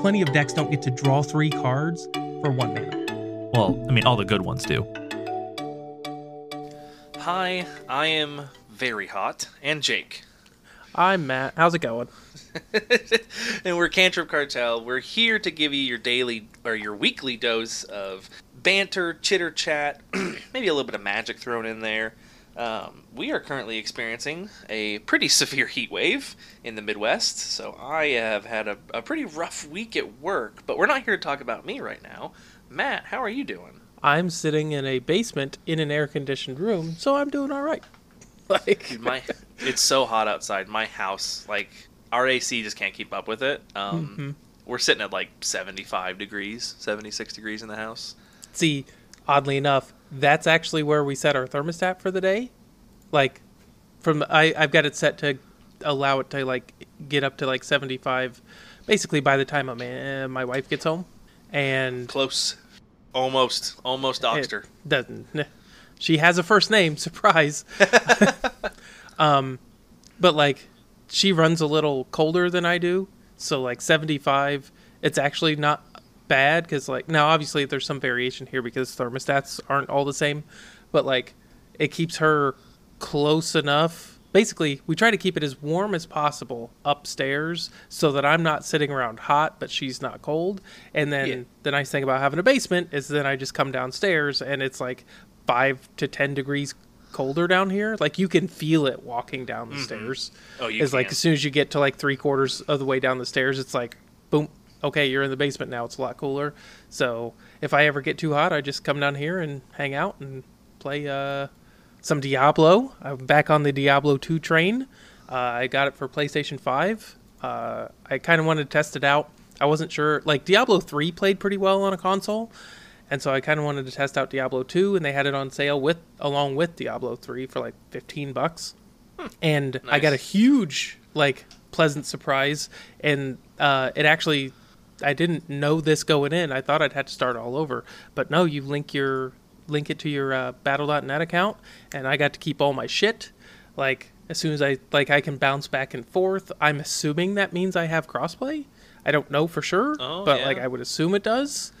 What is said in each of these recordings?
plenty of decks don't get to draw three cards for one mana. Well, I mean, all the good ones do. Hi, I am very hot, and Jake. I'm Matt. How's it going? and we're Cantrip Cartel. We're here to give you your daily or your weekly dose of banter, chitter chat, maybe a little bit of magic thrown in there. Um, we are currently experiencing a pretty severe heat wave in the Midwest, so I have had a, a pretty rough week at work, but we're not here to talk about me right now. Matt, how are you doing? I'm sitting in a basement in an air conditioned room, so I'm doing all right. Like my it's so hot outside. My house, like our AC just can't keep up with it. Um, Mhm. We're sitting at like 75 degrees, 76 degrees in the house. see, oddly enough, that's actually where we set our thermostat for the day. Like from I I've got it set to allow it to like get up to like 75 basically by the time I'm in, my wife gets home. And Close, almost, almost her. doesn't. She has a first name. Surprise. Um but like she runs a little colder than i do. So like 75 it's actually not bad because like now obviously there's some variation here because thermostats aren't all the same but like it keeps her close enough. Basically we try to keep it as warm as possible upstairs so that i'm not sitting around hot but she's not cold. And then Yeah. the nice thing about having a basement is then i just come downstairs and it's like five to ten degrees colder down here. Like you can feel it walking down the mm-hmm. stairs. Oh, you it's like as soon as you get to like three quarters of the way down the stairs it's like boom okay you're in the basement now it's a lot cooler. So if i ever get too hot i just come down here and hang out and play uh some diablo. I'm back on the diablo 2 train. Uh, i got it for playstation 5 uh, i kind of wanted to test it out. I wasn't sure like diablo 3 played pretty well on a console and so I kind of wanted to test out Diablo 2, and they had it on sale with along with Diablo 3 for like 15 bucks. And I got a huge like pleasant surprise, and uh, it actually I didn't know this going in. I thought I'd have to start all over, but no, you link your link it to your uh, Battle.net account, and I got to keep all my shit. Like as soon as I like, I can bounce back and forth. I'm assuming that means I have crossplay. I don't know for sure, Oh, but yeah. like I would assume it does.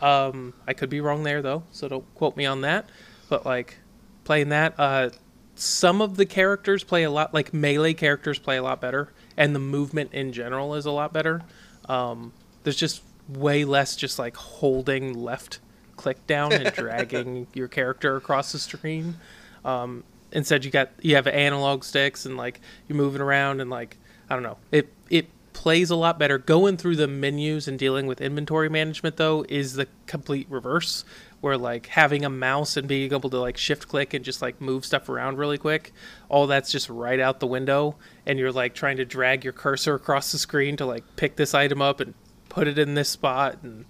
Um, I could be wrong there though, so don't quote me on that. But like playing that, uh, some of the characters play a lot like melee characters play a lot better, and the movement in general is a lot better. Um, there's just way less just like holding left click down and dragging your character across the screen. Um, instead, you got you have analog sticks and like you're moving around and like I don't know it it plays a lot better. Going through the menus and dealing with inventory management though is the complete reverse. Where like having a mouse and being able to like shift click and just like move stuff around really quick, all that's just right out the window, and you're like trying to drag your cursor across the screen to like pick this item up and put it in this spot and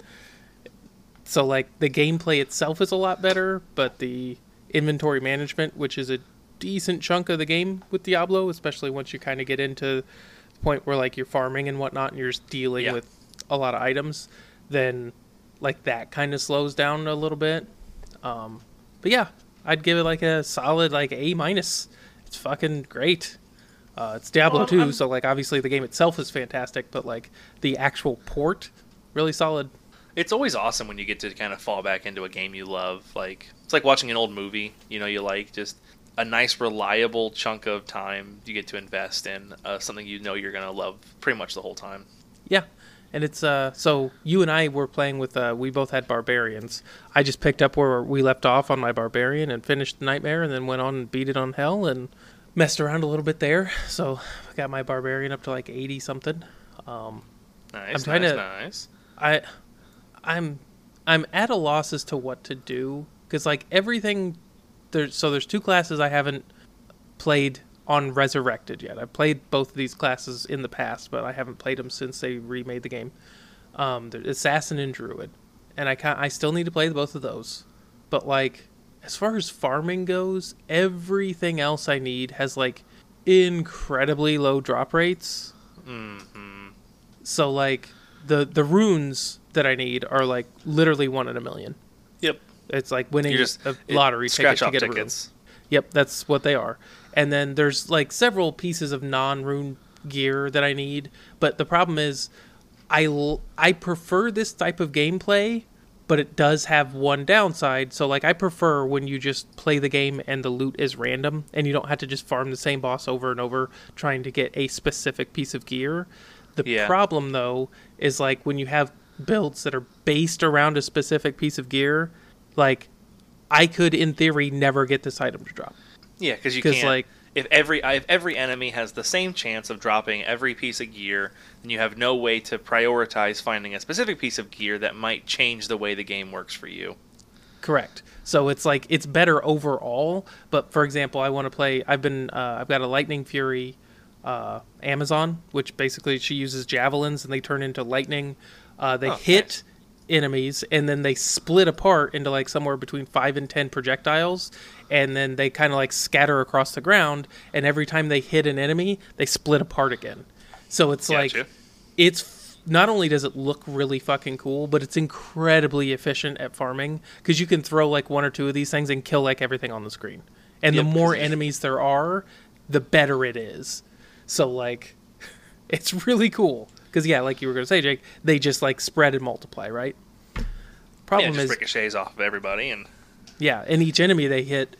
so like the gameplay itself is a lot better, but the inventory management, which is a decent chunk of the game with Diablo, especially once you kind of get into the point where like you're farming and whatnot, and you're just dealing Yeah. with a lot of items, then like that kind of slows down a little bit. Um, but yeah, I'd give it like a solid like A minus. It's fucking great. Uh, it's Diablo Well, 2, I'm- so like obviously the game itself is fantastic, but like the actual port, really solid. It's always awesome when you get to kind of fall back into a game you love. Like it's like watching an old movie, you know, you like just a nice reliable chunk of time you get to invest in uh, something you know you're gonna love pretty much the whole time. Yeah, and it's uh. So you and I were playing with uh. We both had barbarians. I just picked up where we left off on my barbarian and finished Nightmare, and then went on and beat it on Hell and messed around a little bit there. So I got my barbarian up to like eighty something. Um, Nice, trying nice, to- nice. I, I'm, I'm at a loss as to what to do because like everything, there's so there's two classes I haven't played on Resurrected yet. I've played both of these classes in the past, but I haven't played them since they remade the game. Um, Assassin and Druid, and I can I still need to play both of those. But like, as far as farming goes, everything else I need has like incredibly low drop rates. hmm So like the the runes that I need are like literally one in a million. Yep. It's like winning You just a lottery ticket scratch to off get a rune. tickets. Yep, that's what they are. And then there's like several pieces of non-rune gear that I need, but the problem is I l- I prefer this type of gameplay, but it does have one downside. So like I prefer when you just play the game and the loot is random and you don't have to just farm the same boss over and over trying to get a specific piece of gear. The Yeah. problem though is like when you have builds that are based around a specific piece of gear, like I could in theory never get this item to drop. Yeah, because you 'Cause, can't. like- if every if every enemy has the same chance of dropping every piece of gear, then you have no way to prioritize finding a specific piece of gear that might change the way the game works for you. Correct. So it's like it's better overall. But for example, I want to play. I've been. Uh, I've got a Lightning Fury, uh, Amazon, which basically she uses javelins and they turn into lightning. Uh, they Oh, hit nice. enemies and then they split apart into like somewhere between five and ten projectiles, and then they kind of like scatter across the ground. And every time they hit an enemy, they split apart again. So it's like it's not only does it look really fucking cool, but it's incredibly efficient at farming because you can throw like one or two of these things and kill like everything on the screen. And Yep, the more enemies there are, the better it is. So like, it's really cool because yeah, like you were gonna say, Jake, they just like spread and multiply, right? Yeah, Problem just is, ricochets off of everybody, and yeah, and each enemy they hit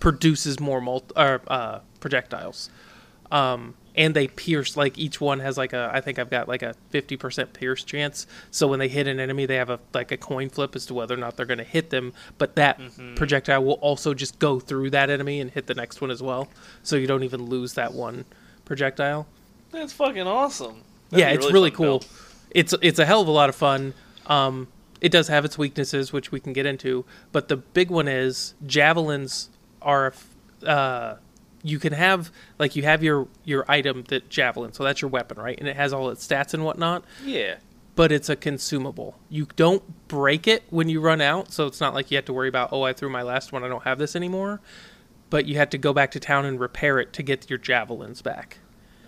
produces more mul- or, uh, projectiles. Um, and they pierce like each one has like a I think I've got like a 50% pierce chance. So when they hit an enemy, they have a like a coin flip as to whether or not they're going to hit them, but that projectile will also just go through that enemy and hit the next one as well. So you don't even lose that one projectile that's fucking awesome. That'd yeah, it's really fun cool. build. It's it's a hell of a lot of fun. Um, it does have its weaknesses, which we can get into, but the big one is javelins are. Uh, you can have like you have your your item that javelin, so that's your weapon, right? And it has all its stats and whatnot. Yeah, But it's a consumable. You don't break it when you run out, so it's not like you have to worry about oh I threw my last one, I don't have this anymore. But you have to go back to town and repair it to get your javelins back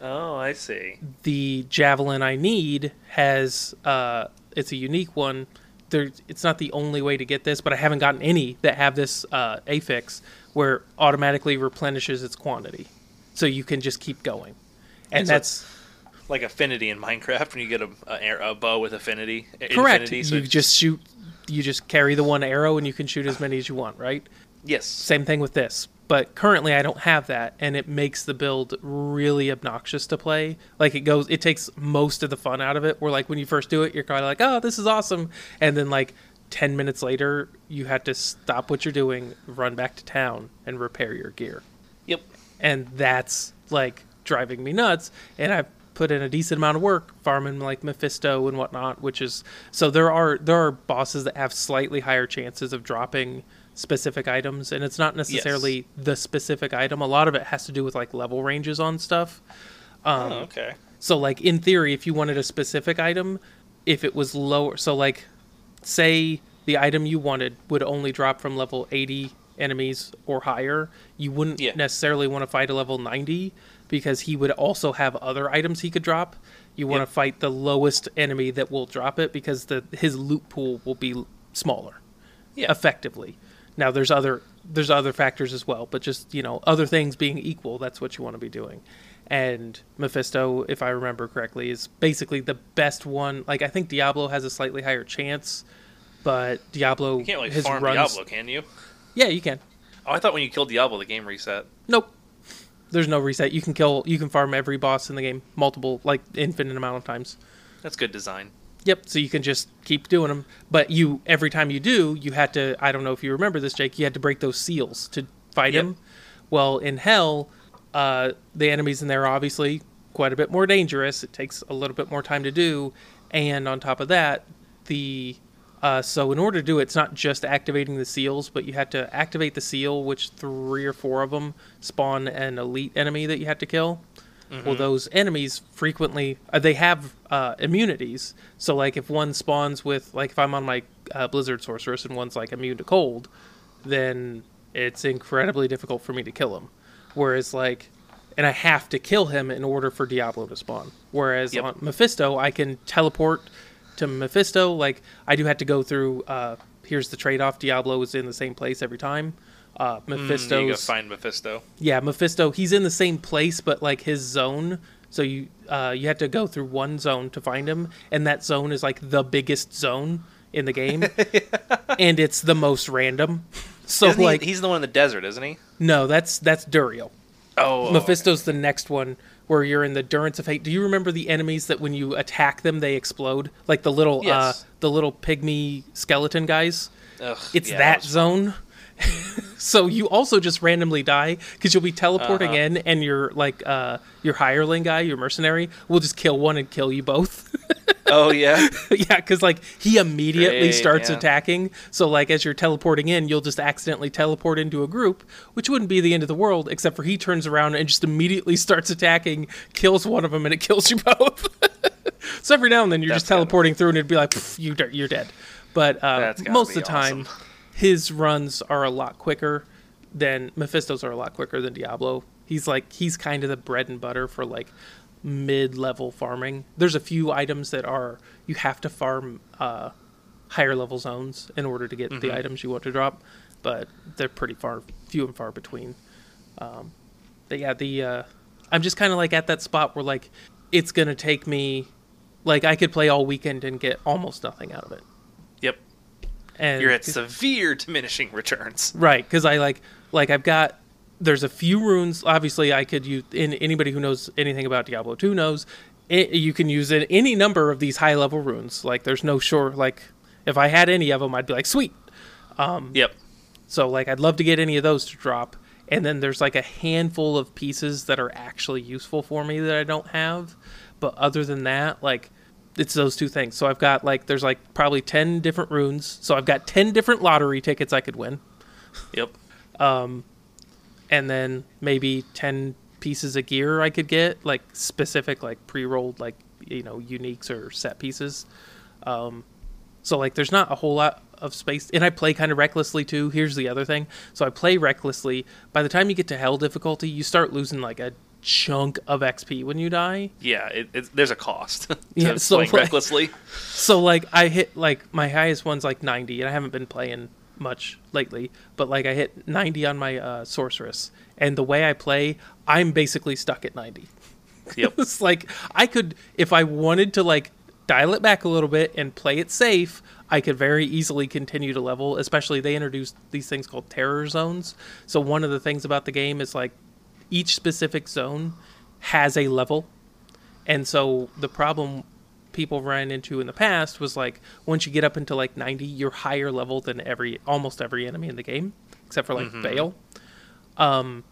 Oh, I see. the javelin I need has uh, it's a unique one. There, it's not the only way to get this, but I haven't gotten any that have this uh, affix where it automatically replenishes its quantity, so you can just keep going. And that's Like affinity in Minecraft when you get a, a, a bow with affinity. correct. Infinity, so you just shoot, you just carry the one arrow, and you can shoot as many as you want, right? yes. Same thing with this. But currently I don't have that and it makes the build really obnoxious to play. Like it goes it takes most of the fun out of it. Where like when you first do it, you're kinda like, Oh, this is awesome and then like ten minutes later you had to stop what you're doing, run back to town and repair your gear. Yep. And that's like driving me nuts. And I've put in a decent amount of work farming like Mephisto and whatnot, which is so there are there are bosses that have slightly higher chances of dropping specific items and it's not necessarily the specific item. A lot of it has to do with like level ranges on stuff. Um, oh, okay. So like in theory, if you wanted a specific item, if it was lower, so like say the item you wanted would only drop from level 80 enemies or higher, you wouldn't Yeah. necessarily want to fight a level 90 because he would also have other items he could drop. You want Yep. to fight the lowest enemy that will drop it because the his loot pool will be smaller Yeah. effectively. Now there's other there's other factors as well, but just you know other things being equal, that's what you want to be doing. And Mephisto, if I remember correctly, is basically the best one. Like I think Diablo has a slightly higher chance, but Diablo You can't really his farm runs. Diablo, can you? Yeah, you can. Oh, I thought when you killed Diablo, the game reset. Nope. There's no reset. You can kill. You can farm every boss in the game multiple, like infinite amount of times. That's good design. Yep. So you can just keep doing them, but you every time you do, you had to. I don't know if you remember this, Jake. You had to break those seals to fight Yep. him. Well, in Hell, uh, the enemies in there are obviously quite a bit more dangerous. It takes a little bit more time to do, and on top of that, the uh, so in order to do it, it's not just activating the seals, but you have to activate the seal, which three or four of them spawn an elite enemy that you have to kill. Well, those enemies frequently uh, they have uh, immunities. So, like, if one spawns with, like, if I'm on my uh, Blizzard Sorceress and one's like immune to cold, then it's incredibly difficult for me to kill him. Whereas, like, and I have to kill him in order for Diablo to spawn. Whereas Yep. on Mephisto, I can teleport to Mephisto. Like, I do have to go through. Uh, here's the trade-off: Diablo is in the same place every time. Uh, Mm, you go find Mephisto. yeah, Mephisto, he's in the same place, but like his zone So you uh, you have to go through one zone to find him, and that zone is like the biggest zone in the game, and it's the most random. So Isn't he- like, he's the one in the desert, isn't he? no, that's that's Duriel. Oh, Mephisto's the next one where you're in the Durance of Hate. Do you remember the enemies that when you attack them they explode? Like the little uh the little pygmy skeleton guys? Ugh, It's yeah, that was- zone. so you also just randomly die because you'll be teleporting Uh-huh. in and your like uh your hireling guy, your mercenary, will just kill one and kill you both. Oh yeah. yeah, because like he immediately Great, starts yeah. attacking. So like as you're teleporting in, you'll just accidentally teleport into a group, which wouldn't be the end of the world, except for he turns around and just immediately starts attacking, kills one of them, and it kills you both. so every now and then you're That's just teleporting through, and it'd be like you, you're dead. But uh, most of the time, awesome. His runs are a lot quicker than Mephisto's are a lot quicker than Diablo. He's like he's kind of the bread and butter for like mid-level farming. There's a few items that are you have to farm uh, higher level zones in order to get Mm-hmm. the items you want to drop, but they're pretty far few and far between. Um, but yeah, the uh, I'm just kind of like at that spot where like it's gonna take me like I could play all weekend and get almost nothing out of it. And You're at severe diminishing returns. Right, because I like like I've got there's a few runes. Obviously, I could use. In, anybody who knows anything about Diablo two knows it, you can use it, any number of these high level runes. Like there's no sure like if I had any of them, I'd be like sweet. Um, yep. So like I'd love to get any of those to drop. And then there's like a handful of pieces that are actually useful for me that I don't have. But other than that, like it's those two things. So I've got like there's like probably 10 different runes. So I've got 10 different lottery tickets I could win. Yep. Um, and then maybe 10 pieces of gear I could get, like specific, like pre rolled, like, you know, uniques or set pieces. Um, so, like, there's not a whole lot of space. And I play kind of recklessly too. Here's the other thing. So, I play recklessly. By the time you get to hell difficulty, you start losing like a chunk of XP when you die. Yeah. It, it's there's a cost to Yeah, so, playing like- recklessly. So like I hit like my highest one's like 90 and I haven't been playing much lately, but like I hit 90 on my uh, sorceress and the way I play, I'm basically stuck at 90. Yep. it's like I could if I wanted to like dial it back a little bit and play it safe, I could very easily continue to level, especially they introduced these things called terror zones. So one of the things about the game is like each specific zone has a level. And so the problem people ran into in the past was like once you get up into like 90, you're higher level than every almost every enemy in the game, except for like Baal. Um,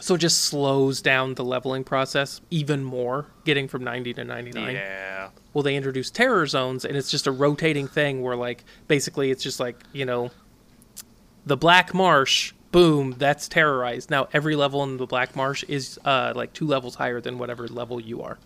so it just slows down the leveling process even more, getting from 90 to 99 Yeah. well they introduced terror zones and it's just a rotating thing where like basically it's just like you know the black marsh boom that's terrorized now every level in the black marsh is uh like two levels higher than whatever level you are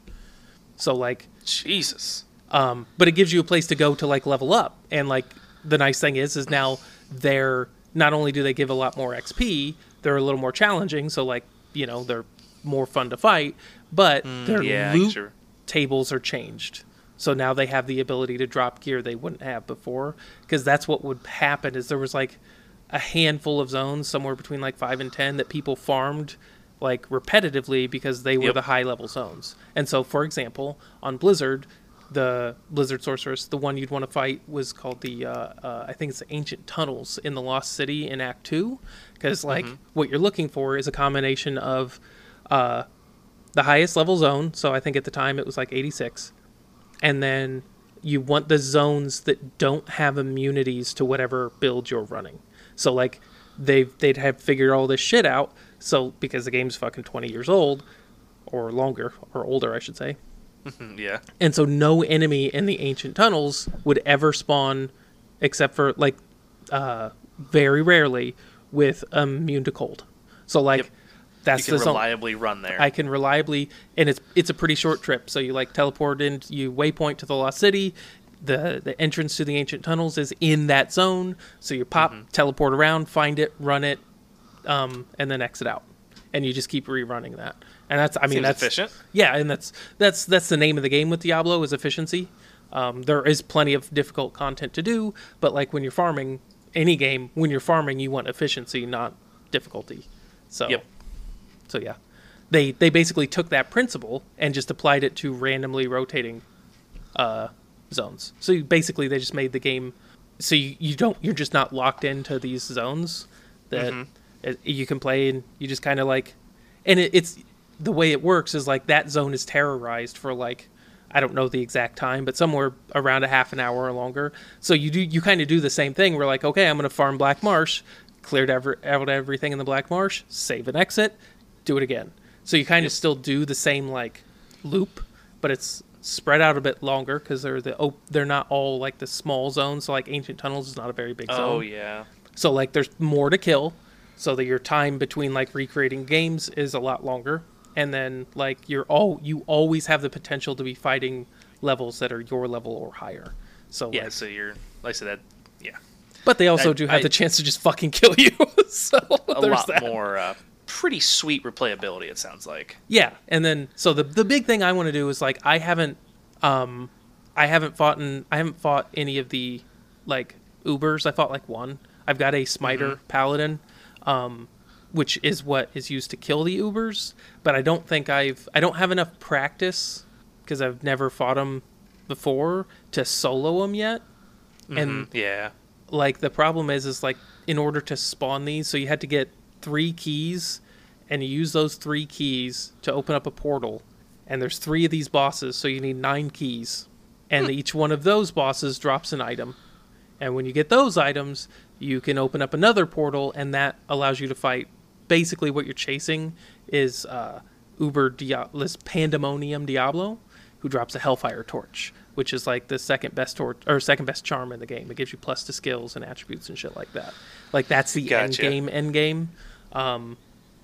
so like Jesus. um but it gives you a place to go to like level up and like the nice thing is is now they're not only do they give a lot more xp they're a little more challenging so like you know they're more fun to fight but their yeah, loot sure. tables are changed. So now they have the ability to drop gear they wouldn't have before because that's what would happen is there was like a handful of zones somewhere between like 5 and 10 that people farmed like repetitively because they were Yep. the high level zones. And so for example, on Blizzard, the Blizzard Sorceress, the one you'd want to fight was called the uh, uh, I think it's the Ancient Tunnels in the Lost City in Act 2 because like what you're looking for is a combination of uh, the highest level zone. So I think at the time it was like 86. And then you want the zones that don't have immunities to whatever build you're running. So like they've they'd have figured all this shit out. So because the game's fucking 20 years old or longer or older I should say. Yeah. And so no enemy in the ancient tunnels would ever spawn except for like uh very rarely with immune to cold. So like Yep. that's You can the zone. reliably run there. I can reliably, and it's it's a pretty short trip. So you like teleport in, you waypoint to the lost city. The the entrance to the ancient tunnels is in that zone. So you pop, Mm-hmm. teleport around, find it, run it, um, and then exit out. And you just keep rerunning that. And that's I mean Seems that's efficient. Yeah, and that's that's that's the name of the game with Diablo is efficiency. Um, there is plenty of difficult content to do, but like when you're farming any game, when you're farming, you want efficiency, not difficulty. So Yep. so yeah, they they basically took that principle and just applied it to randomly rotating uh, zones. So you, basically, they just made the game so you, you don't you're just not locked into these zones that mm-hmm. it, you can play and you just kind of like and it, it's the way it works is like that zone is terrorized for like I don't know the exact time, but somewhere around a half an hour or longer. So you do you kind of do the same thing. We're like, okay, I'm going to farm Black Marsh, cleared every, out everything in the Black Marsh, save and exit, do it again. So you kind of still do the same like loop, but it's spread out a bit longer because they're the op- they're not all like the small zones. So like Ancient Tunnels is not a very big zone. Oh yeah. So like there's more to kill, so that your time between like recreating games is a lot longer. And then like you're all you always have the potential to be fighting levels that are your level or higher. So Yeah. like, So you're like I said that. Yeah. but they also I- do have I- the chance to just fucking kill you. so A lot that. more. Uh, pretty sweet replayability. It sounds like. Yeah, and then so the the big thing I want to do is like I haven't um I haven't fought in I haven't fought any of the like Ubers. I fought like one. I've got a Smiter Mm-hmm. Paladin, um, which is what is used to kill the Ubers. But I don't think I've I don't have enough practice because I've never fought them before to solo them yet. And Mhm, yeah. like the problem is is like in order to spawn these so you had to get three keys and you use those three keys to open up a portal and there's three of these bosses so you need nine keys. And each one of those bosses drops an item. And when you get those items you can open up another portal and that allows you to fight. Basically what you're chasing is uh, uber Diablo, pandemonium diablo who drops a hellfire torch which is like the second best torch or second best charm in the game. It gives you plus to skills and attributes and shit like that. Like that's the Gotcha. end game end game um,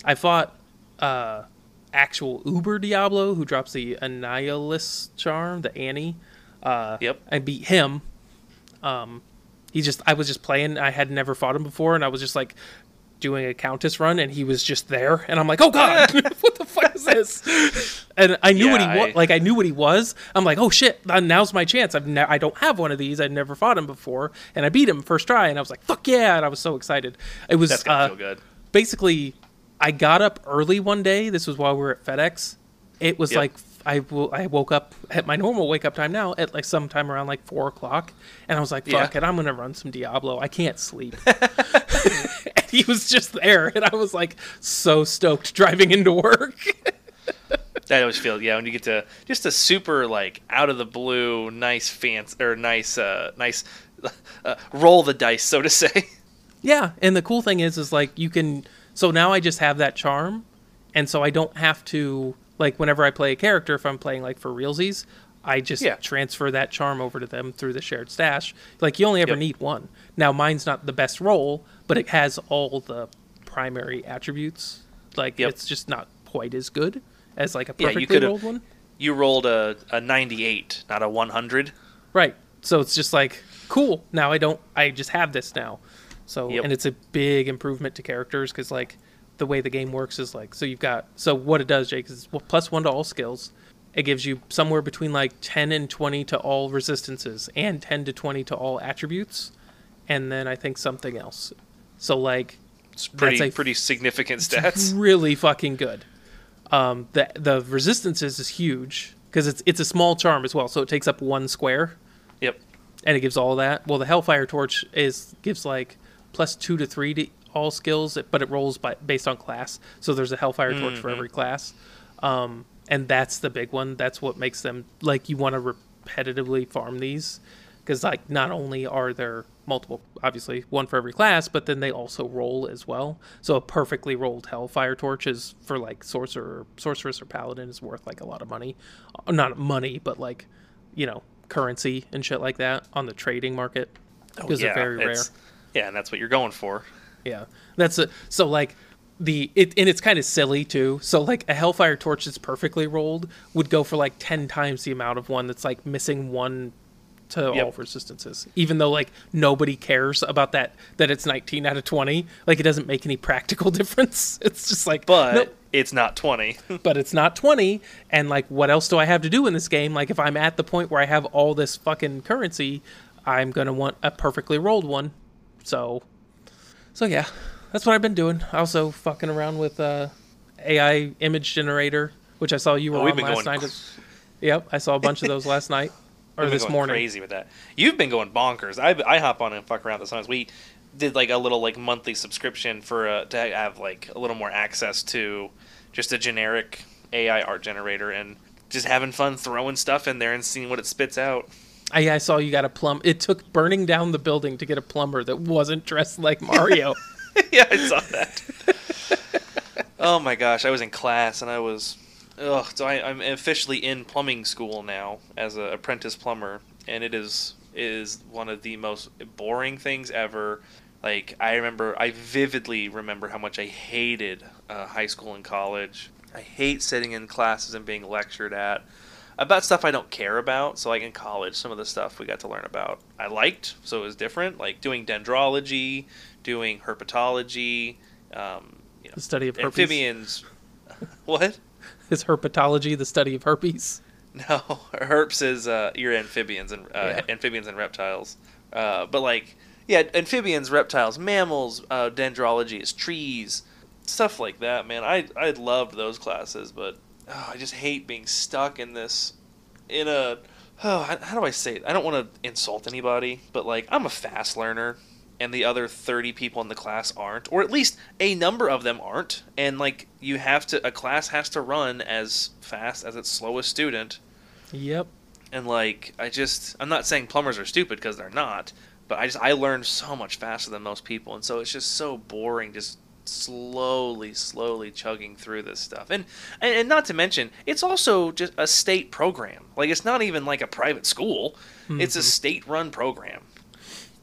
i fought uh, actual uber diablo who drops the annihilus charm the annie uh, Yep. i beat him um, he just I was just playing. I had never fought him before, and I was just like doing a countess run, and he was just there, and I'm like, oh god, what the fuck is this? And I knew what he was. Like I knew what he was. I'm like, oh shit, uh, now's my chance. I've ne- I don't have one of these. I'd never fought him before, and I beat him first try, and I was like, fuck yeah, and I was so excited. It was That's gonna uh, feel good. basically I got up early one day. This was while we were at FedEx. It was Yep. like I I woke up at my normal wake up time now at like sometime around like four o'clock, and I was like, Yeah. "Fuck it, I'm gonna run some Diablo. I can't sleep." and he was just there, and I was like so stoked driving into work. I always feel yeah when you get to just a super like out of the blue nice fancy or nice uh nice uh, roll the dice so to say. Yeah, and the cool thing is, is like you can. So now I just have that charm, and so I don't have to like whenever I play a character, if I'm playing like for realsies, I just Yeah. transfer that charm over to them through the shared stash. Like you only ever Yep. need one. Now mine's not the best roll, but it has all the primary attributes. Like Yep. it's just not quite as good as like a Yeah, you perfectly could've- rolled one. You rolled a, a 98, not a 100. Right. So it's just like cool. Now I don't. I just have this now. So Yep. and it's a big improvement to characters because like the way the game works is like so you've got so what it does, Jake, is plus one to all skills. It gives you somewhere between like ten and twenty to all resistances and ten to twenty to all attributes, and then I think something else. So like It's pretty a- pretty significant stats. really fucking good. Um, the the resistances is huge because it's it's a small charm as well, so it takes up one square Yep. and it gives all that. Well, the Hellfire Torch is gives like plus two to three to all skills, but it rolls by based on class. So there's a Hellfire Torch for every class, um, and that's the big one. That's what makes them like you want to repetitively farm these because like not only are there multiple, obviously one for every class, but then they also roll as well. So a perfectly rolled Hellfire Torch is for like sorcerer, sorceress, or paladin is worth like a lot of money, Uh, not money, but like you know currency and shit like that on the trading market because Oh, yeah, they're very rare. Yeah, and that's what you're going for. Yeah, that's a, so like the it and it's kind of silly too. So like a Hellfire Torch that's perfectly rolled would go for like ten times the amount of one that's like missing one to all resistances. Even though like nobody cares about that that it's nineteen out of twenty, like it doesn't make any practical difference. It's just like But nope, it's not 20. but it's not 20 and like what else do i have to do in this game like if i'm at the point where i have all this fucking currency i'm gonna want a perfectly rolled one so so yeah that's what i've been doing also fucking around with uh AI image generator, which I saw you were Oh, we've on been last going night. Yep, I saw a bunch of those last night or this going morning. Crazy with that. You've been going bonkers. I I hop on and fuck around with sometimes. We did like a little like monthly subscription for uh, to have like a little more access to just a generic AI art generator and just having fun throwing stuff in there and seeing what it spits out. I, I saw you got a plum. It took burning down the building to get a plumber that wasn't dressed like Mario. yeah, I saw that. oh my gosh, I was in class and I was, ugh. So I, I'm officially in plumbing school now as an apprentice plumber, and it is is one of the most boring things ever. Like I remember, I vividly remember how much I hated uh, high school and college. I hate sitting in classes and being lectured at about stuff I don't care about. So like in college, some of the stuff we got to learn about I liked, so it was different. Like doing dendrology, doing herpetology, um, you know, the study of herpes. amphibians. what? Is herpetology the study of herpes? No, herps is uh, your amphibians and uh, Yeah. amphibians and reptiles. Uh, but like, yeah, amphibians, reptiles, mammals, uh, dendrology is trees, stuff like that. Man, I I loved those classes, but oh, I just hate being stuck in this, in a. Oh, how, do I say it? I don't want to insult anybody, but like, I'm a fast learner, and the other 30 people in the class aren't, or at least a number of them aren't, and like, you have to, a class has to run as fast as its slowest student Yep. and like I just I'm not saying plumbers are stupid because they're not, but I just I learned so much faster than most people, and so it's just so boring just slowly slowly chugging through this stuff and, and and not to mention it's also just a state program like it's not even like a private school it's a state run program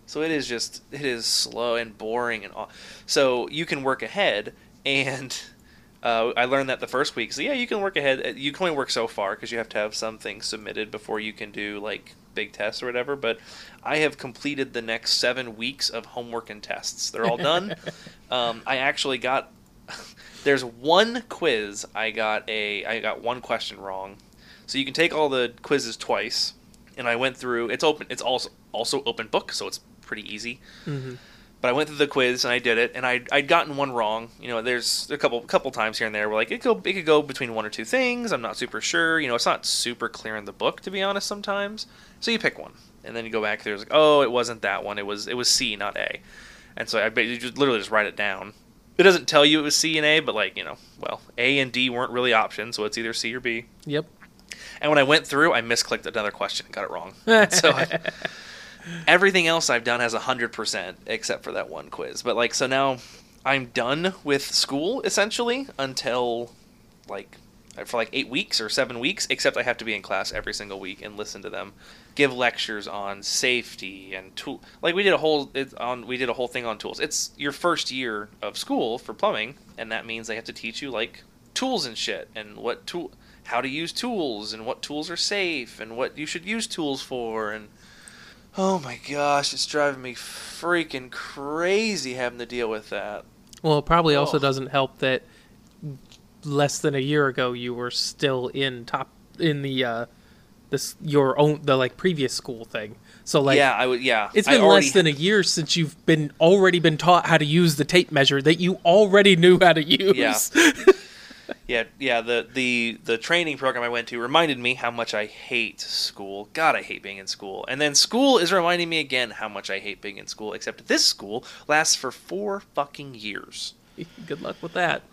so it is just it is slow and boring and all so you can work ahead and uh, I learned that the first week. So yeah, you can work ahead. Uh, You can only work so far because you have to have something submitted before you can do like big tests or whatever. But I have completed the next seven weeks of homework and tests. They're all done. um, I actually got. There's one quiz I got a I got one question wrong. So you can take all the quizzes twice, and I went through. It's open. It's also also open book, so it's pretty easy. hmm But I went through the quiz and I did it, and I I'd gotten one wrong. You know, there's a couple couple times here and there where like it could go it could go between one or two things. I'm not super sure. You know, it's not super clear in the book to be honest. Sometimes, so you pick one, and then you go back there. It's like, oh, it wasn't that one. It was it was C, not A. And so I you just literally just write it down. It doesn't tell you it was C and A, but like you know, well, A and D weren't really options, so it's either C or B. Yep. And when I went through, I misclicked another question and got it wrong. so I, everything else I've done has hundred percent except for that one quiz. But like so now I'm done with school essentially until like for like eight weeks or seven weeks. Except I have to be in class every single week and listen to them give lectures on safety and tool. Like we did a whole on we did a whole thing on tools. It's your first year of school for plumbing, and that means they have to teach you like tools and shit and what tool how to use tools and what tools are safe and what you should use tools for and oh my gosh it's driving me freaking crazy having to deal with that Well, it probably also Oh. doesn't help that less than a year ago you were still in top in the uh this your own the like previous school thing. So like yeah i would yeah It's been less than a year since you've been already been taught how to use the tape measure that you already knew how to use. Yeah. yeah yeah the the the training program i went to reminded me how much i hate school god i hate being in school and then school is reminding me again how much i hate being in school except this school lasts for four fucking years Good luck with that.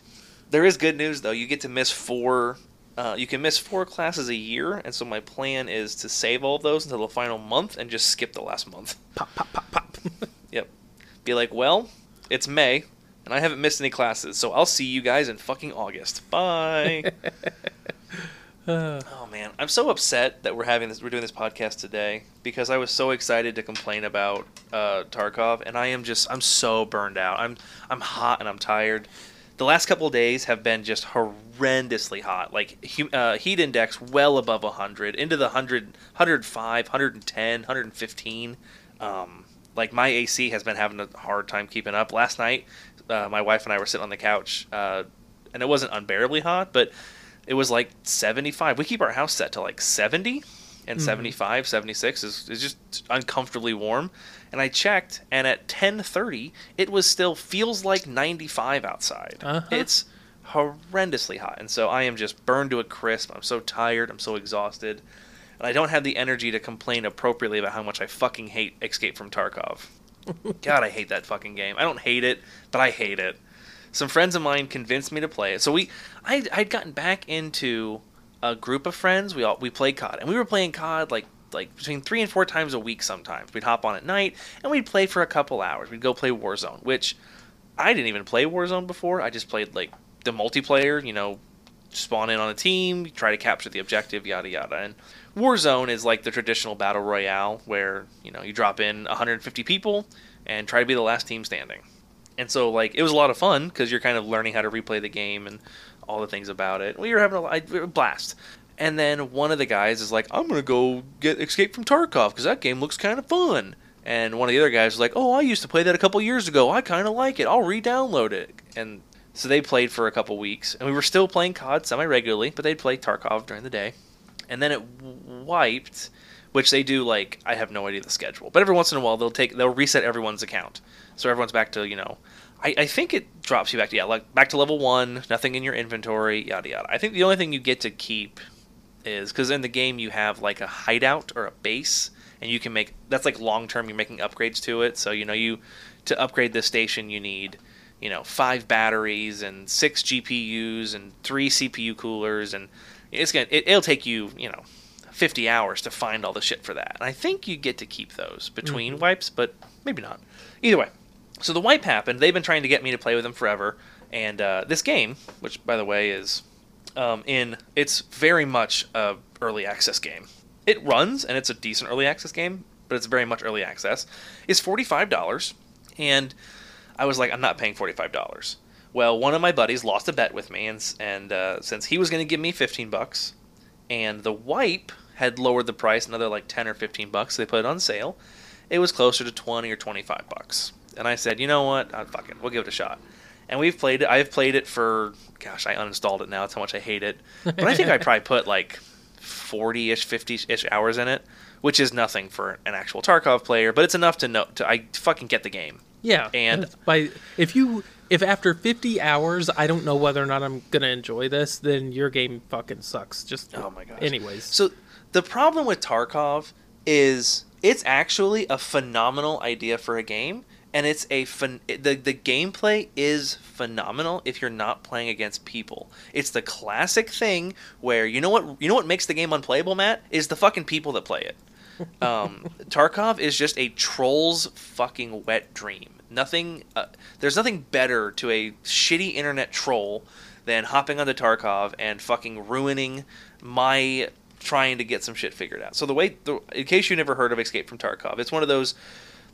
There is good news though. You get to miss four. Uh, you can miss four classes a year, and so my plan is to save all of those until the final month and just skip the last month. Pop pop pop pop. Yep. Be like, well, it's May, and I haven't missed any classes, so I'll see you guys in fucking August. Bye. Oh man, I'm so upset that we're having this. We're doing this podcast today because I was so excited to complain about uh, Tarkov, and I am just. I'm so burned out. I'm. I'm hot and I'm tired. The last couple of days have been just horrendously hot. Like uh, heat index well above 100, into the 100, 105, 110, 115. Um, like my AC has been having a hard time keeping up. Last night, uh, my wife and I were sitting on the couch, uh, and it wasn't unbearably hot, but it was like 75. We keep our house set to like 70, and Mhm. 75, 76 is, is just uncomfortably warm. And I checked, and at 10:30, it was still feels like 95 outside. Uh-huh. It's horrendously hot. And so I am just burned to a crisp. I'm so tired. I'm so exhausted. And I don't have the energy to complain appropriately about how much I fucking hate Escape from Tarkov. God, I hate that fucking game. I don't hate it, but I hate it. Some friends of mine convinced me to play it. So we, I, I'd gotten back into a group of friends. We all we played COD, and we were playing COD like like between three and four times a week. Sometimes we'd hop on at night and we'd play for a couple hours. We'd go play Warzone, which I didn't even play Warzone before. I just played like the multiplayer. You know, spawn in on a team, try to capture the objective, yada yada. And Warzone is like the traditional battle royale where you know you drop in 150 people and try to be the last team standing. And so like it was a lot of fun because you're kind of learning how to replay the game and all the things about it. We were having a, a blast. And then one of the guys is like, "I'm gonna go get Escape from Tarkov because that game looks kind of fun." And one of the other guys was like, "Oh, I used to play that a couple years ago. I kind of like it. I'll re-download it." And so they played for a couple weeks, and we were still playing COD semi regularly, but they'd play Tarkov during the day. And then it wiped, which they do like I have no idea the schedule, but every once in a while they'll take they'll reset everyone's account, so everyone's back to you know I, I think it drops you back to yeah, like back to level one, nothing in your inventory, yada yada. I think the only thing you get to keep is because in the game you have like a hideout or a base, and you can make that's like long term. You're making upgrades to it, so you know you to upgrade this station you need you know five batteries and six GPUs and three CPU coolers, and it's gonna it, it'll take you you know 50 hours to find all the shit for that. And I think you get to keep those between Mhm. wipes, but maybe not. Either way, so the wipe happened. They've been trying to get me to play with them forever, and uh, this game, which by the way is um, in, it's very much a early access game. It runs and it's a decent early access game, but it's very much early access. Is forty five dollars, and I was like, I'm not paying forty five dollars. Well, one of my buddies lost a bet with me, and and uh, since he was going to give me fifteen bucks, and the wipe had lowered the price another like ten or fifteen bucks, so they put it on sale. It was closer to twenty or twenty five bucks, and I said, you know what, uh, fuck it, we'll give it a shot. And we've played it. I've played it for, gosh, I uninstalled it now. That's how much I hate it. But I think I probably put like forty ish, fifty ish hours in it, which is nothing for an actual Tarkov player, but it's enough to know to I fucking get the game. Yeah, And- by if you if after 50 hours I don't know whether or not I'm gonna enjoy this, then your game fucking sucks. Just Oh my god. Anyways, So the problem with Tarkov is it's actually a phenomenal idea for a game, and it's a phen- the the gameplay is phenomenal if you're not playing against people. It's the classic thing where you know what you know what makes the game unplayable, Matt, is the fucking people that play it. Um, Tarkov is just a troll's fucking wet dream. Nothing. Uh, there's nothing better to a shitty internet troll than hopping onto Tarkov and fucking ruining my trying to get some shit figured out. So the way, the, in case you never heard of Escape from Tarkov, it's one of those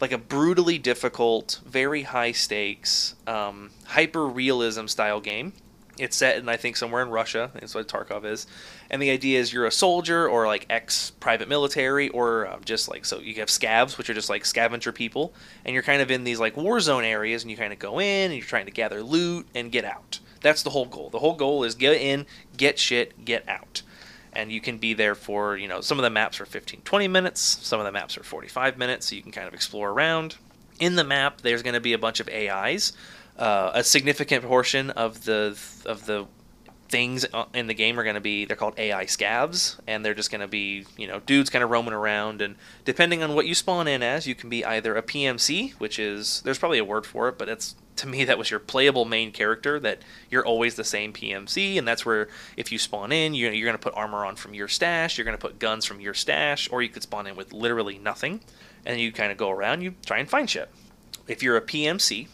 like a brutally difficult, very high stakes, um, hyper realism style game. It's set in I think somewhere in Russia. That's what Tarkov is, and the idea is you're a soldier or like ex private military or um, just like so you have scavs, which are just like scavenger people, and you're kind of in these like war zone areas, and you kind of go in and you're trying to gather loot and get out. That's the whole goal. The whole goal is get in, get shit, get out. And you can be there for, you know, some of the maps are 15, 20 minutes, some of the maps are 45 minutes, so you can kind of explore around. In the map, there's going to be a bunch of AIs. Uh, a significant portion of the of the things in the game are going to be they're called AI scavs, and they're just going to be you know dudes kind of roaming around, and depending on what you spawn in as, you can be either a PMC, which is there's probably a word for it, but it's to me that was your playable main character that you're always the same PMC, and that's where if you spawn in, you're, you're going to put armor on from your stash, you're going to put guns from your stash, or you could spawn in with literally nothing, and you kind of go around, you try and find shit. If you're a PMC,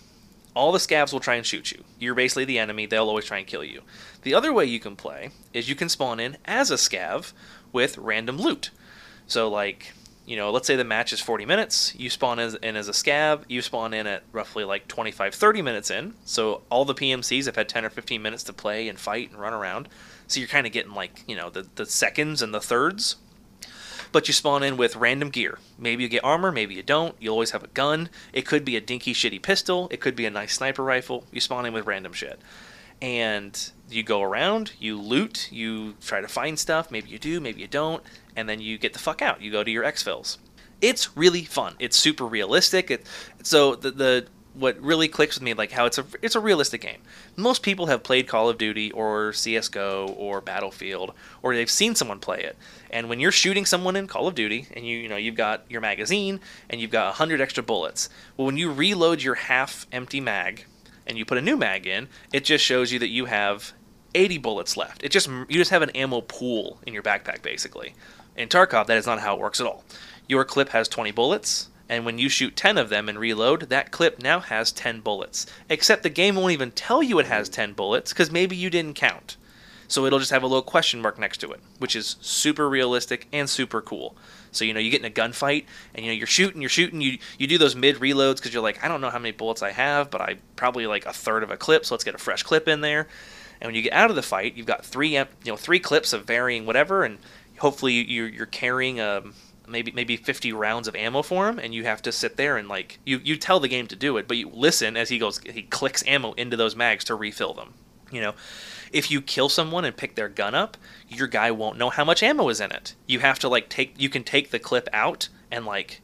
all the scavs will try and shoot you. You're basically the enemy. They'll always try and kill you. The other way you can play is you can spawn in as a scav with random loot. So, like, you know, let's say the match is 40 minutes. You spawn in as a scav. You spawn in at roughly like 25, 30 minutes in. So, all the PMCs have had 10 or 15 minutes to play and fight and run around. So, you're kind of getting like, you know, the, the seconds and the thirds but you spawn in with random gear. Maybe you get armor, maybe you don't. You'll always have a gun. It could be a dinky, shitty pistol. It could be a nice sniper rifle. You spawn in with random shit. And you go around, you loot, you try to find stuff. Maybe you do, maybe you don't. And then you get the fuck out. You go to your exfils. It's really fun. It's super realistic. It, so the, the what really clicks with me like how it's a it's a realistic game. Most people have played Call of Duty or CS:GO or Battlefield or they've seen someone play it. And when you're shooting someone in Call of Duty and you you know you've got your magazine and you've got 100 extra bullets. Well, when you reload your half empty mag and you put a new mag in, it just shows you that you have 80 bullets left. It just you just have an ammo pool in your backpack basically. In Tarkov, that is not how it works at all. Your clip has 20 bullets, and when you shoot 10 of them and reload, that clip now has 10 bullets. Except the game won't even tell you it has 10 bullets because maybe you didn't count. So it'll just have a little question mark next to it, which is super realistic and super cool. So you know you get in a gunfight and you know you're shooting, you're shooting, you you do those mid reloads because you're like I don't know how many bullets I have, but I probably like a third of a clip, so let's get a fresh clip in there. And when you get out of the fight, you've got three you know three clips of varying whatever, and hopefully you're you're carrying um maybe maybe 50 rounds of ammo for him and you have to sit there and like you you tell the game to do it but you listen as he goes he clicks ammo into those mags to refill them. You know if you kill someone and pick their gun up your guy won't know how much ammo is in it. You have to like take you can take the clip out and like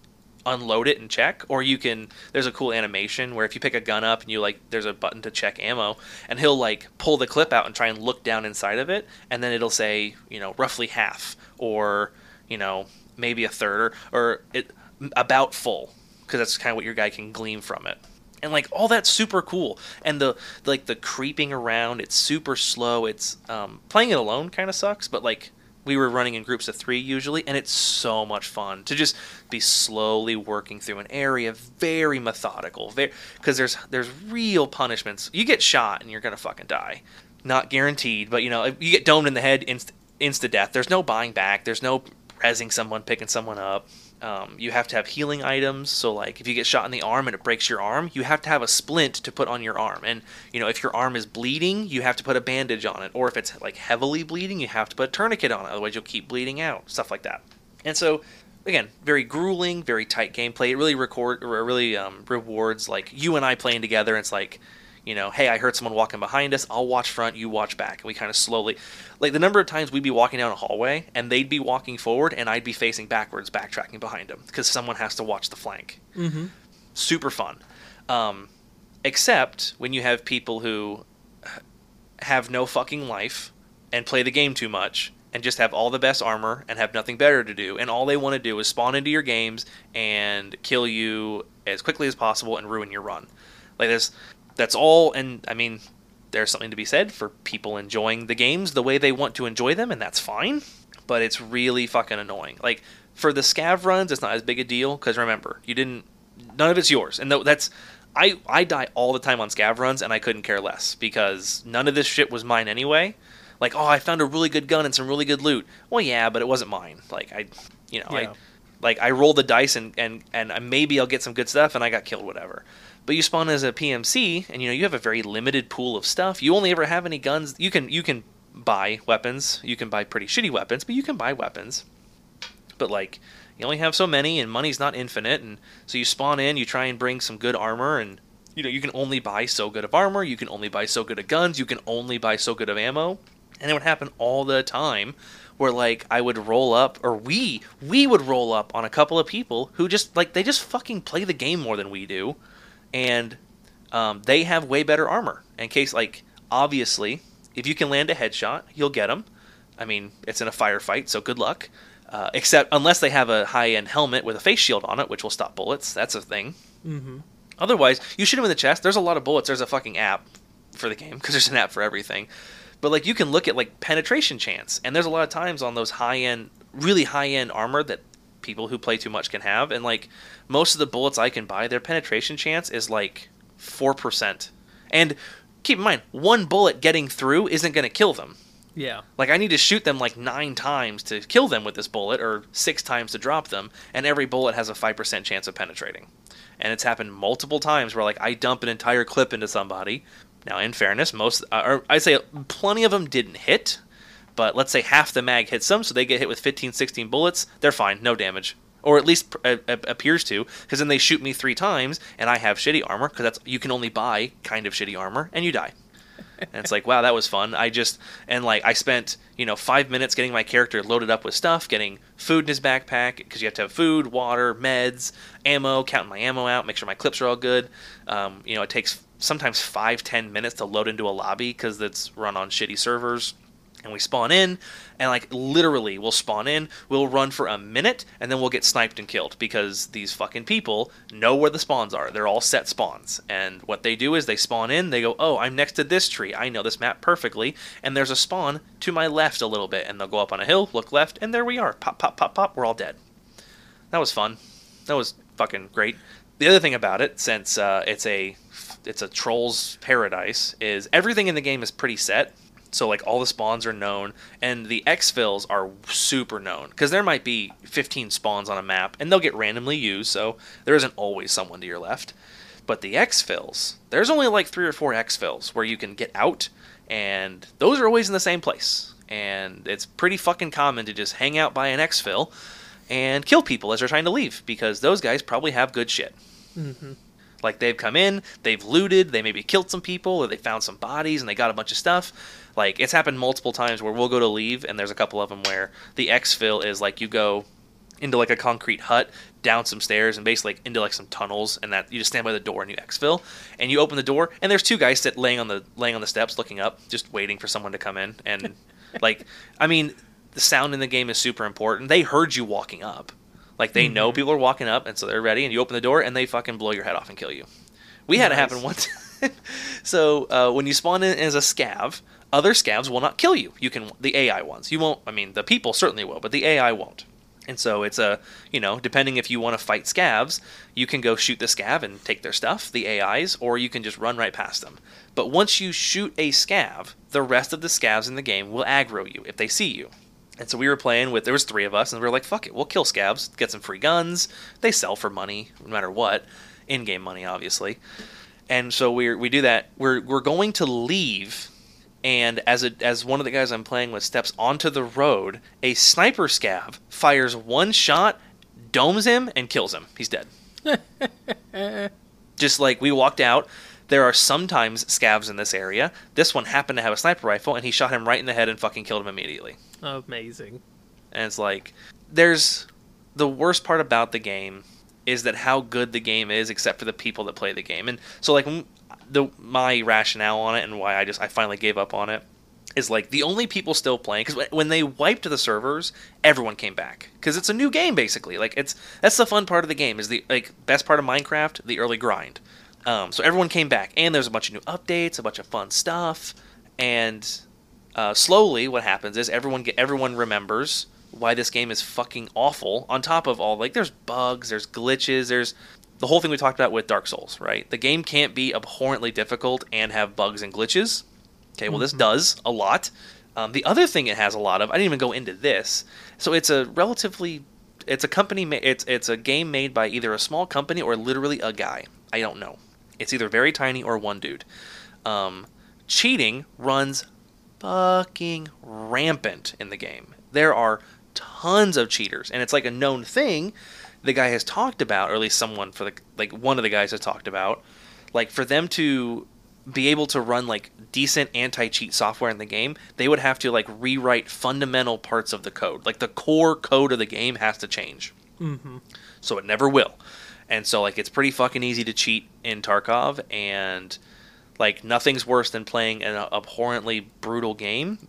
unload it and check or you can there's a cool animation where if you pick a gun up and you like there's a button to check ammo and he'll like pull the clip out and try and look down inside of it and then it'll say you know roughly half or you know maybe a third or, or it about full because that's kind of what your guy can glean from it. And like all that's super cool. And the like the creeping around it's super slow it's um, playing it alone kind of sucks but like we were running in groups of three usually and it's so much fun to just be slowly working through an area very methodical because there's there's real punishments. You get shot and you're gonna fucking die. Not guaranteed but you know you get domed in the head inst- insta death there's no buying back there's no resing someone, picking someone up. Um, you have to have healing items. So, like, if you get shot in the arm and it breaks your arm, you have to have a splint to put on your arm. And, you know, if your arm is bleeding, you have to put a bandage on it. Or if it's, like, heavily bleeding, you have to put a tourniquet on it. Otherwise, you'll keep bleeding out. Stuff like that. And so, again, very grueling, very tight gameplay. It really record, or really um, rewards, like, you and I playing together. It's like, you know, hey, I heard someone walking behind us. I'll watch front, you watch back. And we kind of slowly, like the number of times we'd be walking down a hallway and they'd be walking forward and I'd be facing backwards, backtracking behind them because someone has to watch the flank. Mm-hmm. Super fun. Um, except when you have people who have no fucking life and play the game too much and just have all the best armor and have nothing better to do and all they want to do is spawn into your games and kill you as quickly as possible and ruin your run. Like this that's all. And I mean, there's something to be said for people enjoying the games the way they want to enjoy them, and that's fine. But it's really fucking annoying. Like for the scav runs, it's not as big a deal because remember, you didn't. None of it's yours, and that's. I, I die all the time on scav runs, and I couldn't care less because none of this shit was mine anyway. Like, oh, I found a really good gun and some really good loot. Well, yeah, but it wasn't mine. Like, I, you know, yeah. I, like I roll the dice and and and uh, maybe I'll get some good stuff, and I got killed, whatever. But you spawn as a PMC, and you know you have a very limited pool of stuff. You only ever have any guns. You can you can buy weapons. You can buy pretty shitty weapons, but you can buy weapons. But like you only have so many, and money's not infinite, and so you spawn in. You try and bring some good armor, and you know you can only buy so good of armor. You can only buy so good of guns. You can only buy so good of ammo, and it would happen all the time where like I would roll up or we we would roll up on a couple of people who just like they just fucking play the game more than we do and um, they have way better armor. In case, like, obviously, if you can land a headshot, you'll get them. I mean, it's in a firefight, so good luck. Uh, except unless they have a high-end helmet with a face shield on it, which will stop bullets. That's a thing. Mm-hmm. Otherwise, you shoot them in the chest. There's a lot of bullets. There's a fucking app for the game because there's an app for everything. But like, you can look at like penetration chance, and there's a lot of times on those high-end, really high-end armor that people who play too much can have. And like most of the bullets I can buy, their penetration chance is like four percent. And keep in mind, one bullet getting through isn't going to kill them. Yeah. Like I need to shoot them like nine times to kill them with this bullet, or six times to drop them, and every bullet has a five percent chance of penetrating. And it's happened multiple times where like I dump an entire clip into somebody. Now, in fairness, most, uh, or I'd say plenty of them didn't hit, but let's say half the mag hits them, so they get hit with 15, 16 bullets, they're fine, no damage. Or at least uh, appears to, because then they shoot me three times, and I have shitty armor, because that's you can only buy kind of shitty armor, and you die. and it's like, wow, that was fun. I just and like I spent you know five minutes getting my character loaded up with stuff, getting food in his backpack because you have to have food, water, meds, ammo, counting my ammo out, make sure my clips are all good. Um, you know, it takes sometimes five ten minutes to load into a lobby because it's run on shitty servers and we spawn in and like literally we'll spawn in we'll run for a minute and then we'll get sniped and killed because these fucking people know where the spawns are. They're all set spawns. And what they do is they spawn in they go oh i'm next to this tree. I know this map perfectly. And there's a spawn to my left a little bit and they'll go up on a hill look left and there we are. Pop pop pop pop. We're all dead. That was fun. That was fucking great. The other thing about it since uh, it's a it's a trolls paradise is everything in the game is pretty set so like all the spawns are known, and the exfils are super known because there might be 15 spawns on a map, and they'll get randomly used. So there isn't always someone to your left. But the exfils, there's only like three or four exfils where you can get out, and those are always in the same place. And it's pretty fucking common to just hang out by an exfil and kill people as they're trying to leave because those guys probably have good shit. Mm-hmm. Like they've come in, they've looted, they maybe killed some people, or they found some bodies and they got a bunch of stuff. Like it's happened multiple times where we'll go to leave, and there's a couple of them where the exfil is like you go into like a concrete hut, down some stairs, and basically like into like some tunnels, and that you just stand by the door and you exfil, and you open the door, and there's two guys sit laying on the laying on the steps, looking up, just waiting for someone to come in, and like I mean, the sound in the game is super important. They heard you walking up. Like they mm-hmm. know people are walking up, and so they're ready. And you open the door, and they fucking blow your head off and kill you. We nice. had it happen once. so uh, when you spawn in as a scav, other scavs will not kill you. You can the AI ones. You won't. I mean, the people certainly will, but the AI won't. And so it's a you know depending if you want to fight scavs, you can go shoot the scav and take their stuff, the AIs, or you can just run right past them. But once you shoot a scav, the rest of the scavs in the game will aggro you if they see you. And so we were playing with there was three of us, and we were like, "Fuck it, we'll kill scavs, get some free guns. They sell for money, no matter what, in-game money, obviously." And so we we do that. We're we're going to leave, and as a as one of the guys I'm playing with steps onto the road, a sniper scav fires one shot, domes him, and kills him. He's dead. Just like we walked out, there are sometimes scavs in this area. This one happened to have a sniper rifle, and he shot him right in the head and fucking killed him immediately. Amazing. And it's like, there's the worst part about the game is that how good the game is, except for the people that play the game. And so, like, the my rationale on it and why I just I finally gave up on it is like the only people still playing because when they wiped the servers, everyone came back because it's a new game basically. Like it's that's the fun part of the game is the like best part of Minecraft, the early grind. Um, so everyone came back, and there's a bunch of new updates, a bunch of fun stuff, and uh, slowly what happens is everyone get everyone remembers why this game is fucking awful. On top of all, like there's bugs, there's glitches, there's the whole thing we talked about with Dark Souls, right? The game can't be abhorrently difficult and have bugs and glitches. Okay, well mm-hmm. this does a lot. Um, the other thing it has a lot of, I didn't even go into this. So it's a relatively, it's a company, it's it's a game made by either a small company or literally a guy. I don't know. It's either very tiny or one dude. Um, cheating runs fucking rampant in the game. There are tons of cheaters, and it's like a known thing. The guy has talked about, or at least someone for the like one of the guys has talked about, like for them to be able to run like decent anti-cheat software in the game, they would have to like rewrite fundamental parts of the code. Like the core code of the game has to change. Mm-hmm. So it never will. And so like it's pretty fucking easy to cheat in Tarkov and like nothing's worse than playing an abhorrently brutal game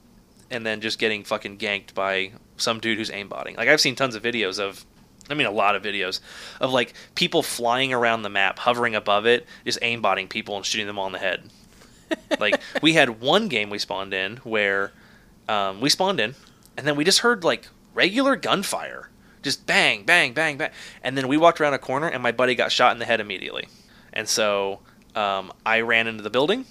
and then just getting fucking ganked by some dude who's aimbotting. Like I've seen tons of videos of I mean a lot of videos of like people flying around the map, hovering above it, just aimbotting people and shooting them on the head. like we had one game we spawned in where um, we spawned in and then we just heard like regular gunfire just bang, bang, bang, bang. And then we walked around a corner, and my buddy got shot in the head immediately. And so um, I ran into the building.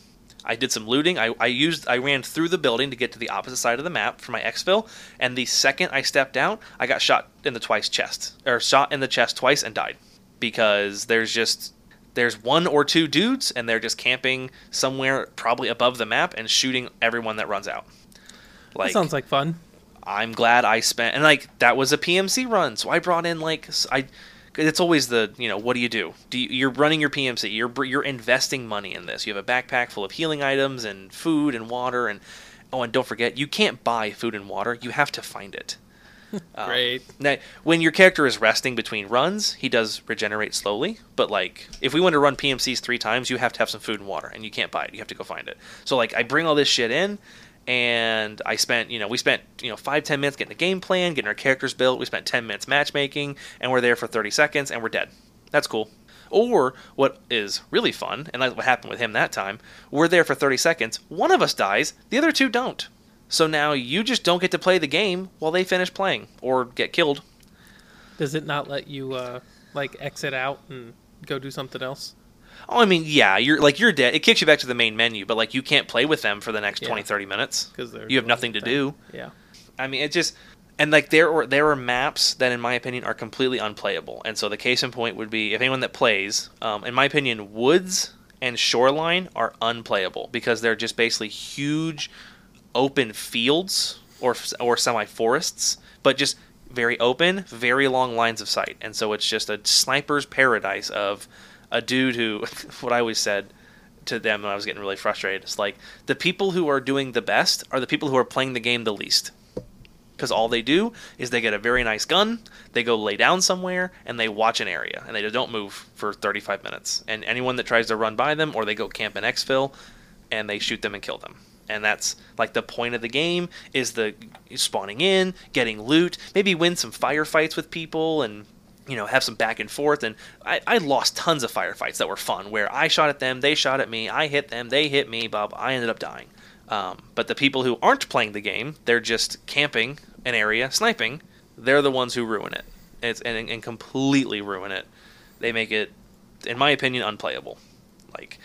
I did some looting. I, I used I ran through the building to get to the opposite side of the map for my exfil. And the second I stepped out, I got shot in the twice chest or shot in the chest twice and died because there's just there's one or two dudes and they're just camping somewhere probably above the map and shooting everyone that runs out. Like, that sounds like fun. I'm glad I spent and like that was a PMC run, so I brought in like I it's always the you know what do you do? Do you, you're running your PMC? You're you're investing money in this. You have a backpack full of healing items and food and water and oh and don't forget you can't buy food and water. You have to find it. Um, Great. Now, when your character is resting between runs, he does regenerate slowly. But like, if we want to run PMCs three times, you have to have some food and water, and you can't buy it. You have to go find it. So like, I bring all this shit in, and I spent, you know, we spent, you know, five ten minutes getting the game plan, getting our characters built. We spent ten minutes matchmaking, and we're there for thirty seconds, and we're dead. That's cool. Or what is really fun, and that's what happened with him that time. We're there for thirty seconds. One of us dies, the other two don't. So now you just don't get to play the game while they finish playing or get killed. Does it not let you uh, like exit out and go do something else? Oh, I mean, yeah, you're like you're dead. It kicks you back to the main menu, but like you can't play with them for the next Yeah. twenty, thirty 20, 30 minutes. Because You have nothing to do. Yeah. I mean, it just and like there are there are maps that, in my opinion, are completely unplayable. And so the case in point would be if anyone that plays, um, in my opinion, woods and shoreline are unplayable because they're just basically huge open fields or or semi forests, but just very open, very long lines of sight. And so it's just a sniper's paradise of a dude who, what I always said to them when I was getting really frustrated, it's like the people who are doing the best are the people who are playing the game the least. Because all they do is they get a very nice gun, they go lay down somewhere, and they watch an area, and they don't move for 35 minutes. And anyone that tries to run by them, or they go camp in exfil, and they shoot them and kill them. And that's like the point of the game is the spawning in, getting loot, maybe win some firefights with people, and you know have some back and forth. And I, I lost tons of firefights that were fun, where I shot at them, they shot at me, I hit them, they hit me, Bob. I ended up dying. Um, but the people who aren't playing the game, they're just camping an area, sniping. They're the ones who ruin it. It's and, and completely ruin it. They make it, in my opinion, unplayable. Like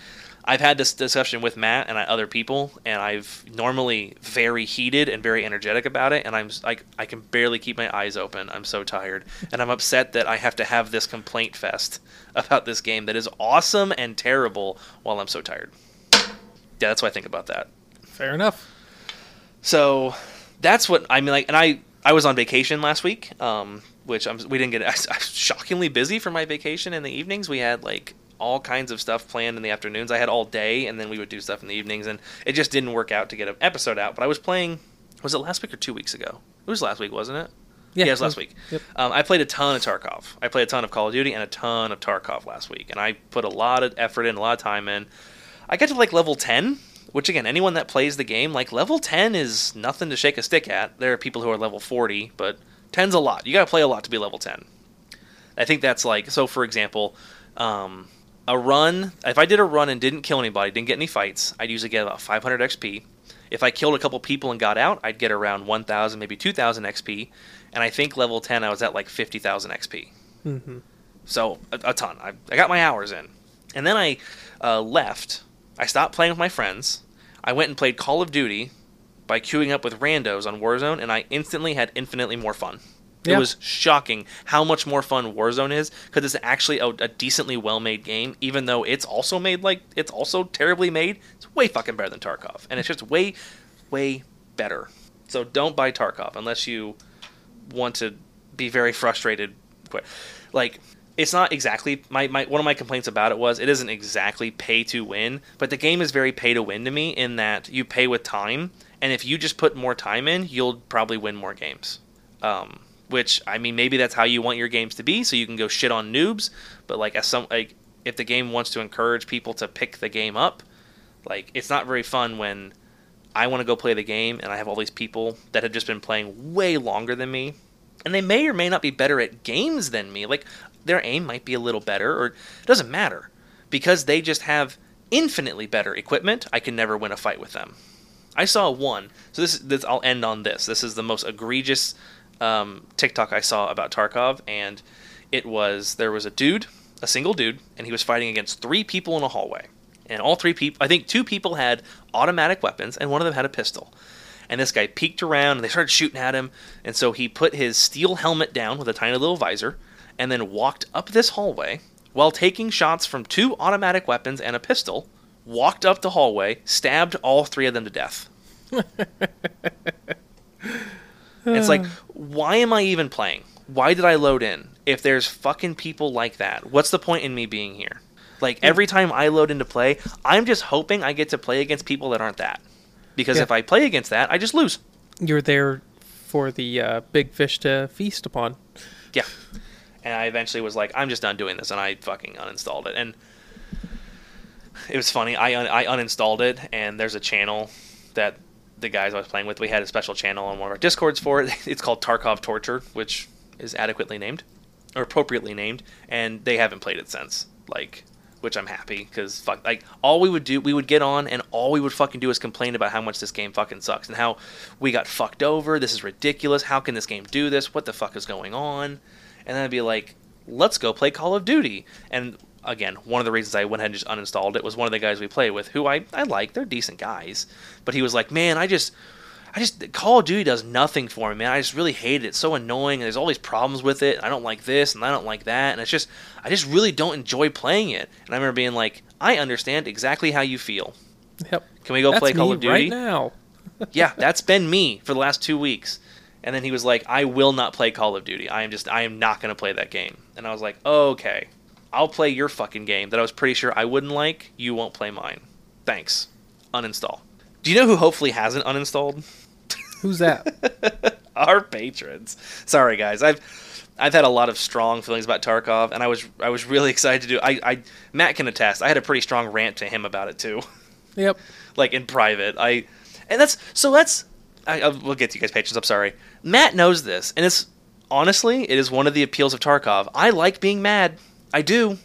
I've had this discussion with Matt and other people, and I've normally very heated and very energetic about it, and I'm like I can barely keep my eyes open. I'm so tired, and I'm upset that I have to have this complaint fest about this game that is awesome and terrible while I'm so tired. Yeah, that's what I think about that. Fair enough. So that's what I mean. Like, and I I was on vacation last week, um, which I'm, we didn't get. I was shockingly busy for my vacation in the evenings. We had like all kinds of stuff planned in the afternoons. I had all day, and then we would do stuff in the evenings, and it just didn't work out to get an episode out. But I was playing. Was it last week or two weeks ago? It was last week, wasn't it? Yeah, it was last week. Yep. Um, I played a ton of Tarkov. I played a ton of Call of Duty and a ton of Tarkov last week, and I put a lot of effort in, a lot of time in. I got to like level ten, which again, anyone that plays the game, like level ten is nothing to shake a stick at. There are people who are level forty, but 10's a lot. You got to play a lot to be level ten. I think that's like so. For example, um, a run. If I did a run and didn't kill anybody, didn't get any fights, I'd usually get about 500 XP. If I killed a couple people and got out, I'd get around 1,000, maybe 2,000 XP. And I think level 10, I was at like 50,000 XP. Mm-hmm. So a, a ton. I, I got my hours in, and then I uh, left. I stopped playing with my friends. I went and played Call of Duty by queuing up with randos on Warzone, and I instantly had infinitely more fun. It Yeah. was shocking how much more fun Warzone is because it's actually a, a decently well-made game, even though it's also made like it's also terribly made. It's way fucking better than Tarkov, and it's just way, way better. So don't buy Tarkov unless you want to be very frustrated. Quick, like it's not exactly my, my one of my complaints about it was it isn't exactly pay to win, but the game is very pay to win to me in that you pay with time, and if you just put more time in, you'll probably win more games. Um, which I mean, maybe that's how you want your games to be, so you can go shit on noobs. But like, as some like, if the game wants to encourage people to pick the game up, like it's not very fun when I want to go play the game and I have all these people that have just been playing way longer than me, and they may or may not be better at games than me. Like their aim might be a little better, or it doesn't matter because they just have infinitely better equipment. I can never win a fight with them. I saw one. So this, this I'll end on this. This is the most egregious um, TikTok I saw about Tarkov, and it was there was a dude, a single dude, and he was fighting against three people in a hallway, and all three people, I think two people had automatic weapons, and one of them had a pistol. And this guy peeked around, and they started shooting at him, and so he put his steel helmet down with a tiny little visor, and then walked up this hallway while taking shots from two automatic weapons and a pistol. Walked up the hallway, stabbed all three of them to death. It's like, why am I even playing? Why did I load in? if there's fucking people like that, what's the point in me being here? Like every time I load into play, I'm just hoping I get to play against people that aren't that. Because Yeah. if I play against that, I just lose. You're there for the uh, big fish to feast upon. Yeah. And I eventually was like, I'm just done doing this, and I fucking uninstalled it. And it was funny. I un- I uninstalled it, and there's a channel that the guys I was playing with, we had a special channel on one of our discords for it. It's called Tarkov Torture, which is adequately named or appropriately named, and they haven't played it since. Like, which I'm happy because fuck, like all we would do, we would get on, and all we would fucking do is complain about how much this game fucking sucks and how we got fucked over. This is ridiculous. How can this game do this? What the fuck is going on? And then I'd be like, let's go play Call of Duty. And again, one of the reasons I went ahead and just uninstalled it was one of the guys we play with, who I, I like. They're decent guys. But he was like, man, I just. I just Call of Duty does nothing for me, man. I just really hate it. It's so annoying, and there's all these problems with it. I don't like this, and I don't like that, and it's just I just really don't enjoy playing it. And I remember being like, I understand exactly how you feel. Yep. Can we go That's play Call of Duty? right now. yeah, that's been me for the last two weeks. And then he was like, I will not play Call of Duty. I am just, I am not going to play that game. And I was like, okay, I'll play your fucking game that I was pretty sure I wouldn't like. You won't play mine. Thanks. Uninstall. Do you know who hopefully hasn't uninstalled? Who's that? Our patrons. Sorry, guys. I've I've had a lot of strong feelings about Tarkov, and I was I was really excited to do. I, I Matt can attest. I had a pretty strong rant to him about it too. yep. like in private. I and that's so that's I, I we'll get to you guys patrons. I'm sorry. Matt knows this, and it's honestly it is one of the appeals of Tarkov. I like being mad. I do.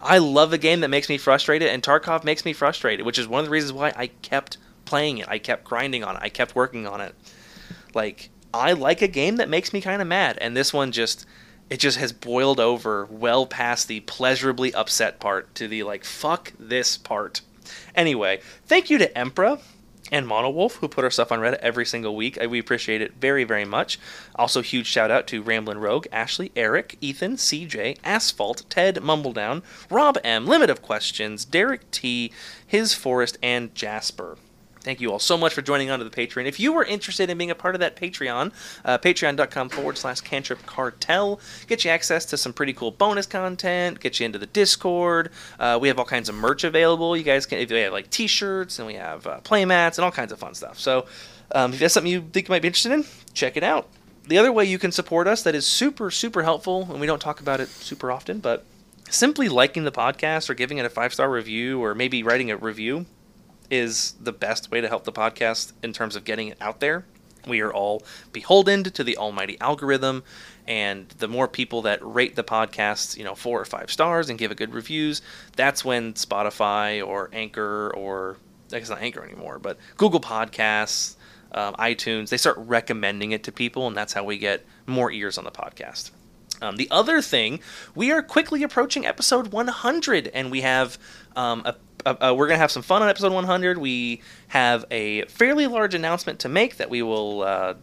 I love a game that makes me frustrated, and Tarkov makes me frustrated, which is one of the reasons why I kept playing it. I kept grinding on it. I kept working on it. Like I like a game that makes me kind of mad, and this one just it just has boiled over well past the pleasurably upset part to the like fuck this part. Anyway, thank you to Emperor and Monowolf who put our stuff on Reddit every single week. We appreciate it very, very much. Also, huge shout out to Ramblin' Rogue, Ashley, Eric, Ethan, CJ, Asphalt, Ted, Mumbledown, Rob M, Limit of Questions, Derek T, His Forest, and Jasper. Thank you all so much for joining on to the Patreon. If you were interested in being a part of that Patreon, uh, patreon.com forward slash cantrip cartel, get you access to some pretty cool bonus content, get you into the Discord. Uh, we have all kinds of merch available. You guys can, if we have like t shirts and we have uh, playmats and all kinds of fun stuff. So um, if that's something you think you might be interested in, check it out. The other way you can support us that is super, super helpful, and we don't talk about it super often, but simply liking the podcast or giving it a five star review or maybe writing a review is the best way to help the podcast in terms of getting it out there. We are all beholden to the almighty algorithm, and the more people that rate the podcast, you know, four or five stars and give it good reviews, that's when Spotify or Anchor or I guess not Anchor anymore, but Google Podcasts, um, iTunes, they start recommending it to people, and that's how we get more ears on the podcast. Um, the other thing, we are quickly approaching episode 100, and we have um, a, a, a- we're gonna have some fun on episode 100. We have a fairly large announcement to make that we will uh,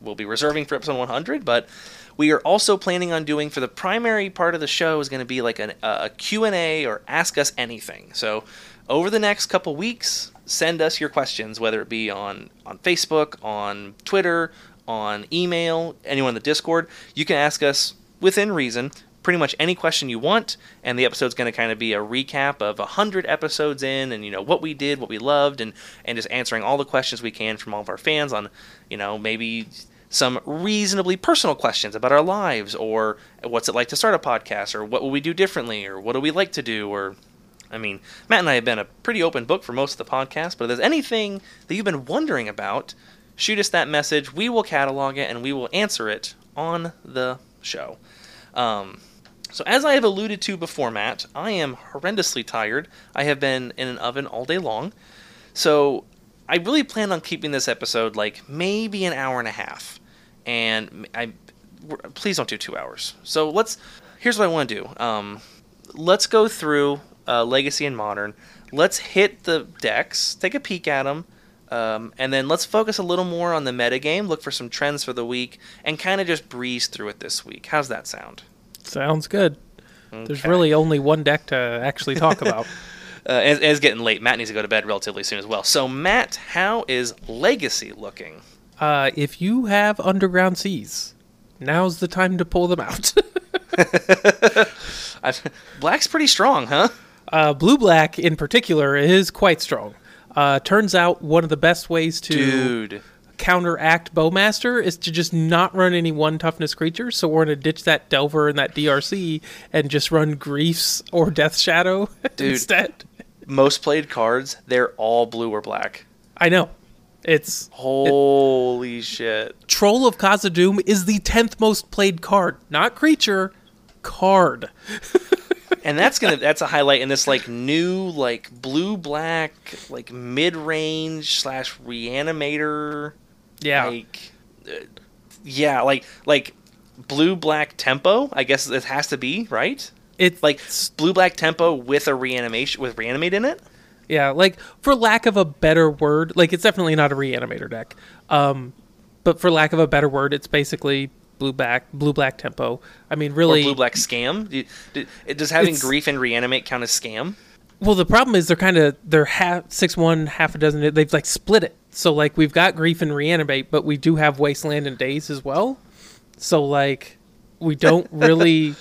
will be reserving for episode 100, but we are also planning on doing for the primary part of the show is going to be like an, a Q&A or ask us anything. So over the next couple weeks, send us your questions, whether it be on on Facebook, on Twitter, on email, anyone in the Discord. You can ask us within reason pretty much any question you want and the episode's going to kind of be a recap of 100 episodes in and you know what we did what we loved and and just answering all the questions we can from all of our fans on you know maybe some reasonably personal questions about our lives or what's it like to start a podcast or what will we do differently or what do we like to do or I mean, Matt and I have been a pretty open book for most of the podcast, but if there's anything that you've been wondering about, shoot us that message. We will catalog it and we will answer it on the show. Um, so, as I have alluded to before, Matt, I am horrendously tired. I have been in an oven all day long. So, I really plan on keeping this episode like maybe an hour and a half. And I please don't do two hours. So, let's. Here's what I want to do. Um, let's go through uh, Legacy and Modern. Let's hit the decks, take a peek at them, um, and then let's focus a little more on the metagame, look for some trends for the week, and kind of just breeze through it this week. How's that sound? Sounds good. There's really only one deck to actually talk about. Uh, and, and it's getting late. Matt needs to go to bed relatively soon as well. So, Matt, how is Legacy looking? uh, if you have underground seas, now's the time to pull them out. Black's pretty strong, huh? Uh, blue black in particular is quite strong. Uh, turns out one of the best ways to Dude. Counteract Bowmaster is to just not run any one toughness creatures. So we're gonna ditch that Delver and that DRC and just run Griefs or Death Shadow Dude. instead. Most played cards, they're all blue or black. I know. It's Holy shit. Troll of Khazad-dûm is the tenth most played card, not creature, card. And that's gonna that's a highlight in this like new like blue black like mid range slash reanimator Yeah, like uh, yeah like like blue black tempo I guess it has to be right it's like blue black tempo with a reanimation with reanimate in it Yeah, like for lack of a better word, like it's definitely not a reanimator deck. Um, but for lack of a better word, it's basically blue black blue black tempo. I mean, or really. blue black scam Do- do- does having grief and reanimate count as scam Well, the problem is they're kind of they're half six one, half a dozen. They've like split it. So like we've got grief and reanimate, but we do have wasteland and daze as well. So like we don't really,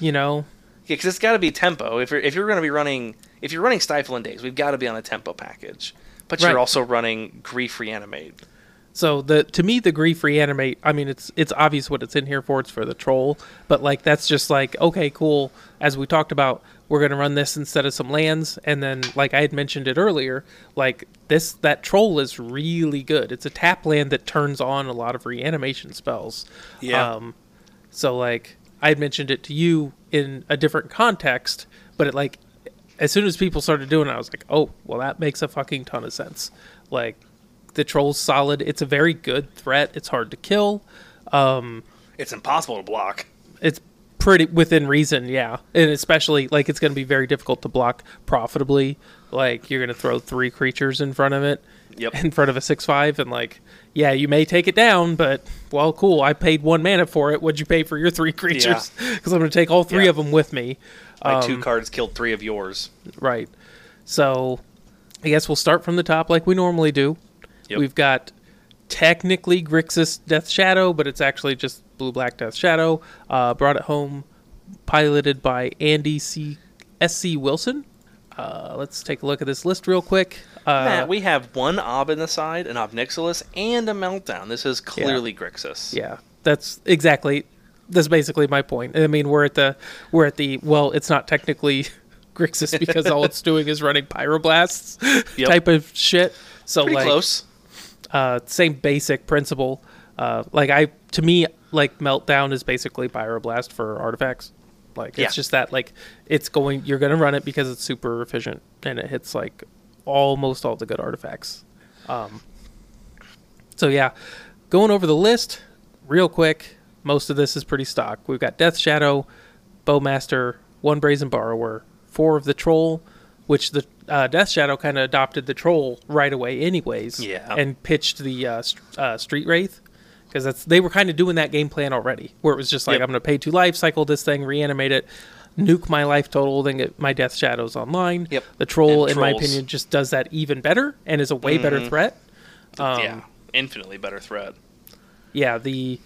you know, Yeah, because it's got to be tempo. If you're if you're going to be running if you're running Stifle and Daze, we've got to be on a tempo package. But you're also running Grief Reanimate. So the to me the grief reanimate. I mean, it's it's obvious what it's in here for. It's for the troll, but like that's just like okay, cool. As we talked about, we're gonna run this instead of some lands, and then like I had mentioned it earlier, like this that troll is really good. It's a tap land that turns on a lot of reanimation spells. Yeah. Um, so like I had mentioned it to you in a different context, but it like as soon as people started doing it, I was like, oh, well, that makes a fucking ton of sense. Like the troll's solid. It's a very good threat. It's hard to kill. Um, It's impossible to block. it's pretty within reason, yeah. And especially like it's going to be very difficult to block profitably. Like you're going to throw three creatures in front of it, Yep. in front of a six five, and like yeah, you may take it down, but well, cool. I paid one mana for it. What'd you pay for your three creatures? Because I'm going to take all three Yeah. of them with me. My two Um, cards killed three of yours. Right. So I guess we'll start from the top like we normally do. Yep. We've got technically Grixis Death Shadow, but it's actually just Blue Black Death Shadow. Uh, brought it home, piloted by Andy C. S.C. Wilson. Uh, let's take a look at this list real quick. Uh, Matt, we have one Ob in the side, an Ob Nixilis, and a Meltdown. This is clearly Grixis. yeah, that's exactly. That's basically my point. I mean, we're at the we're at the well, it's not technically Grixis because all it's doing is running pyroblasts Yep. type of shit. So Pretty like, close. Uh, same basic principle. Uh, like I, to me, like meltdown is basically pyroblast for artifacts. Like it's Yeah. just that like it's going. You're gonna run it because it's super efficient and it hits like almost all the good artifacts. Um, so yeah, going over the list real quick. Most of this is pretty stock. We've got Death Shadow, Bowmaster, one Brazen Borrower, four of the Troll, which the uh, Death Shadow kind of adopted the Troll right away, anyways. Yeah. And pitched the uh, st- uh, Street Wraith because that's they were kind of doing that game plan already, where it was just like Yep. I'm going to pay two life, cycle this thing, reanimate it, nuke my life total, then get my Death Shadows online. Yep. The Troll, And in my opinion, just does that even better and is a way better Mhm. threat. Um, yeah, infinitely better threat. yeah, the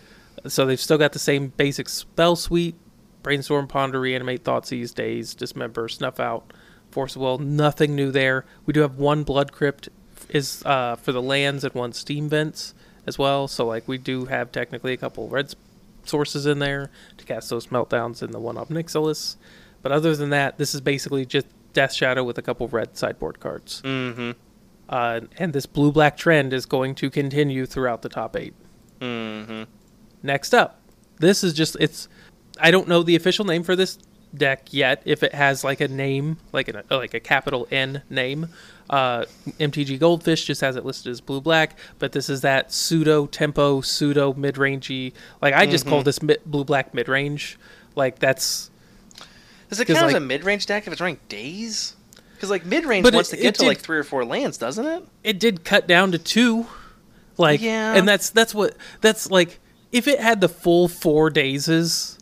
so they've still got the same basic spell suite: brainstorm, ponder, reanimate, thoughtseize, daze, dismember, snuff out, force of will. Nothing new there. We do have one blood crypt is uh, for the lands and one steam vents as well. So like we do have technically a couple red sources in there to cast those meltdowns in the one Ob Nixilis. But other than that, this is basically just Death Shadow with a couple red sideboard cards. Mm-hmm. Uh, and this blue black trend is going to continue throughout the top eight. Mm-hmm. Next up, this is just it's. I don't know the official name for this deck yet. If it has like a name, like a like a capital N name, uh, MTG Goldfish just has it listed as blue black. But this is that pseudo tempo, pseudo mid rangey. Like I just call this mi- blue black mid range. Like that's Does it 'Cause, count as like- a mid-range deck if it's running daze? Because like mid-range wants it- to get it to like three or four lands, doesn't it? it did cut down to two like Yeah. and that's that's what that's like if it had the full four dazes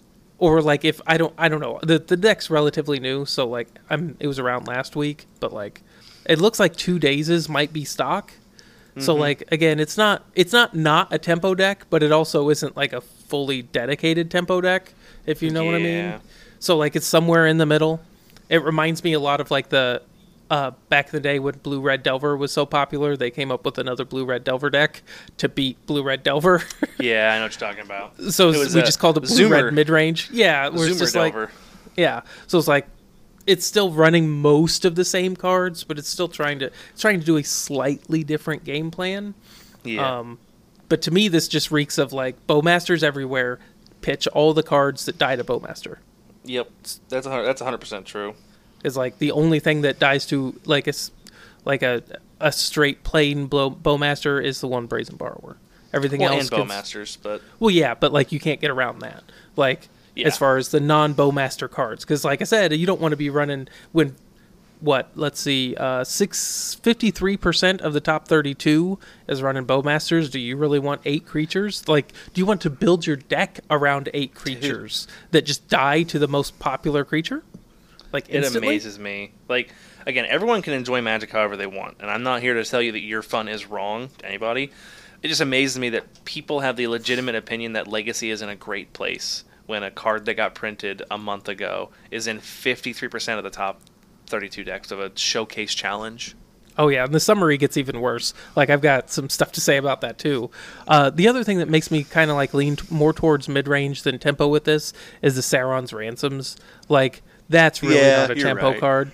or like if i don't i don't know the the deck's relatively new so like i'm it was around last week but like it looks like two dazes might be stock so mm-hmm. like again it's not it's not not a tempo deck but it also isn't like a fully dedicated tempo deck, if you know what I mean. So like it's somewhere in the middle. It reminds me a lot of like the uh, back in the day when Blue Red Delver was so popular, they came up with another Blue Red Delver deck to beat Blue Red Delver. Yeah, I know what you're talking about. so It was we just called it Blue Zoomer- Red Mid Range. Yeah, Zoomer just like Delver. yeah. So it's like it's still running most of the same cards, but it's still trying to it's trying to do a slightly different game plan. yeah. Um, but to me, this just reeks of like Bowmasters everywhere. Pitch all the cards that die to Bowmaster. yep. That's a, that's 100% true. Is like the only thing that dies to like a like a a straight plain blow, Bowmaster is the one Brazen Borrower. Everything Well, else and Bowmasters, but Well, yeah, but like you can't get around that. Like Yeah. as far as the non Bowmaster cards, because like I said, you don't want to be running when what? Let's see, uh, six fifty three percent of the top thirty two is running Bowmasters. Do you really want eight creatures? Like, do you want to build your deck around eight creatures that just die to the most popular creature? Like it instantly? amazes me. Like, again, everyone can enjoy Magic however they want, and I'm not here to tell you that your fun is wrong to anybody. It just amazes me that people have the legitimate opinion that Legacy is in a great place when a card that got printed a month ago is in 53% of the top 32 decks of a showcase challenge. Oh yeah, and the summary gets even worse. Like I've got some stuff to say about that too. Uh, the other thing that makes me kind of like lean t- more towards mid range than tempo with this is the Sauron's ransoms. Like that's really Yeah, not a tempo right. card.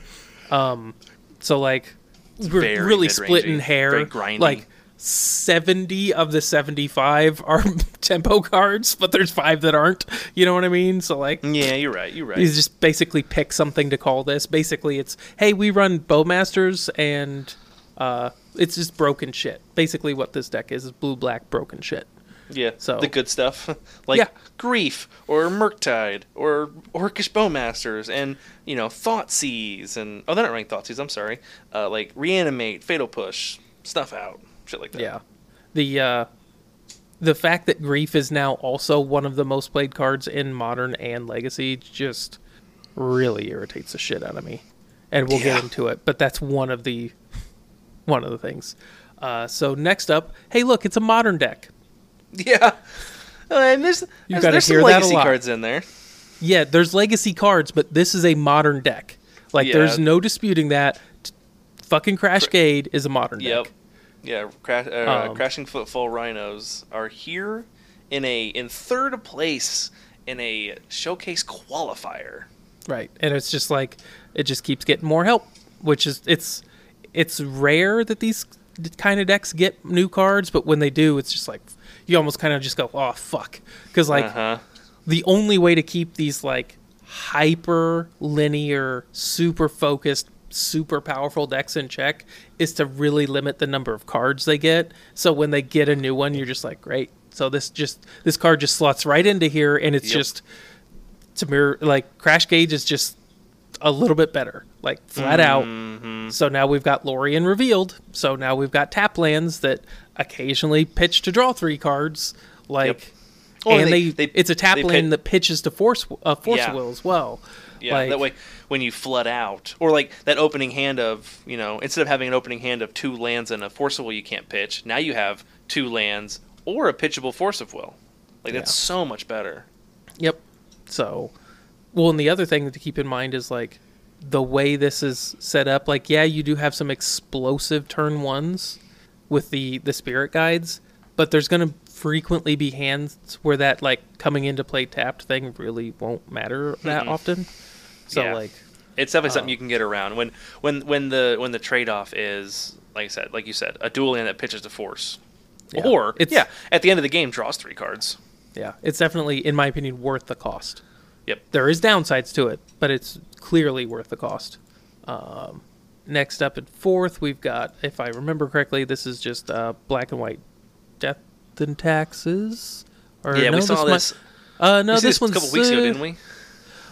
Um, so like we're really splitting hair. Like seventy of the seventy-five are tempo cards, but there's five that aren't. You know what I mean? So like Yeah, you're right. You're right. you just basically pick something to call this. Basically, it's hey, we run Bowmasters, and uh, it's just broken shit. Basically, what this deck is is blue black broken shit. Yeah, So- the good stuff, like Yeah. Grief or Murktide or Orcish Bowmasters, and you know Thoughtseize and oh, they're not running Thoughtseize. I'm sorry, uh, like Reanimate, Fatal Push, Snuff Out, shit like that. Yeah, the uh, the fact that grief is now also one of the most played cards in modern and legacy just really irritates the shit out of me. And we'll Yeah. get into it, but that's one of the one of the things. Uh, so next up, hey, look, it's a modern deck. yeah. Uh, and there's there's, gotta there's some legacy cards in there. Yeah, there's legacy cards, but this is a modern deck. Like, Yeah. there's no disputing that. T- fucking Crashgade is a modern Yep. deck. Yeah, cra- uh, Um, crashing footfall rhinos are here in a in third place in a showcase qualifier. Right. And it's just like it just keeps getting more help, which is it's it's rare that these kind of decks get new cards, but when they do, it's just like you almost kind of just go, "Oh fuck." Cuz like uh-huh. the only way to keep these like hyper linear, super focused, super powerful decks in check is to really limit the number of cards they get. So when they get a new one, you're just like, great. So this just this card just slots right into here, and it's Yep. just to mirror like Crash Gauge is just a little bit better, like flat Mm-hmm. out. So now we've got Lorien revealed. So now we've got tap lands that occasionally pitch to draw three cards, like. Well, and they- they, they- it's a tap land pit- that pitches to force uh, force Yeah. will as well. Yeah, Like- that way when you flood out, or like that opening hand of, you know, instead of having an opening hand of two lands and a force of will you can't pitch, now you have two lands or a pitchable force of will. Like that's Yeah. so much better. Yep. So, well, and the other thing to keep in mind is like the way this is set up. Like, yeah, you do have some explosive turn ones with the the spirit guides, but there's going to frequently be hands where that like coming into play tapped thing really won't matter that Mhm. often. So Yeah. like, It's definitely Oh. something you can get around when when when the when the trade off is like I said, like you said, a dual land that pitches to force. Yeah. Or It's- yeah, at the end of the game draws three cards. yeah, it's definitely, in my opinion, worth the cost. Yep. There is downsides to it, but it's clearly worth the cost. Um, next up at fourth, we've got, if I remember correctly, this is just uh, black and white death and taxes. Or yeah, we no, saw might- this. uh, no, we this a one's couple weeks ago, uh, didn't we?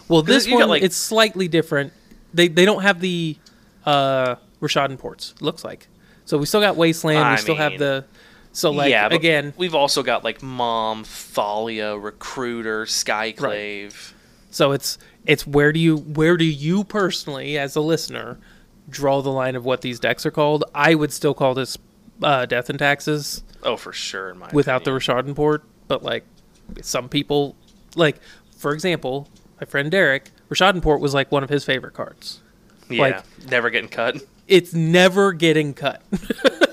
Well, this you got, one like- it's slightly different. They they don't have the uh, Rishadan Ports. Looks like so. We still got Wasteland. I we still have the so like yeah, again. we've also got like Mom, Thalia, Recruiter, Skyclave. So it's it's where do you where do you personally as a listener draw the line of what these decks are called? I would still call this uh, Death and Taxes Oh, for sure. In my without the opinion. Rishadan Port, but like some people like, for example, my friend Derek Rishadan Port was like one of his favorite cards. Yeah, Like- never getting cut. It's never getting cut.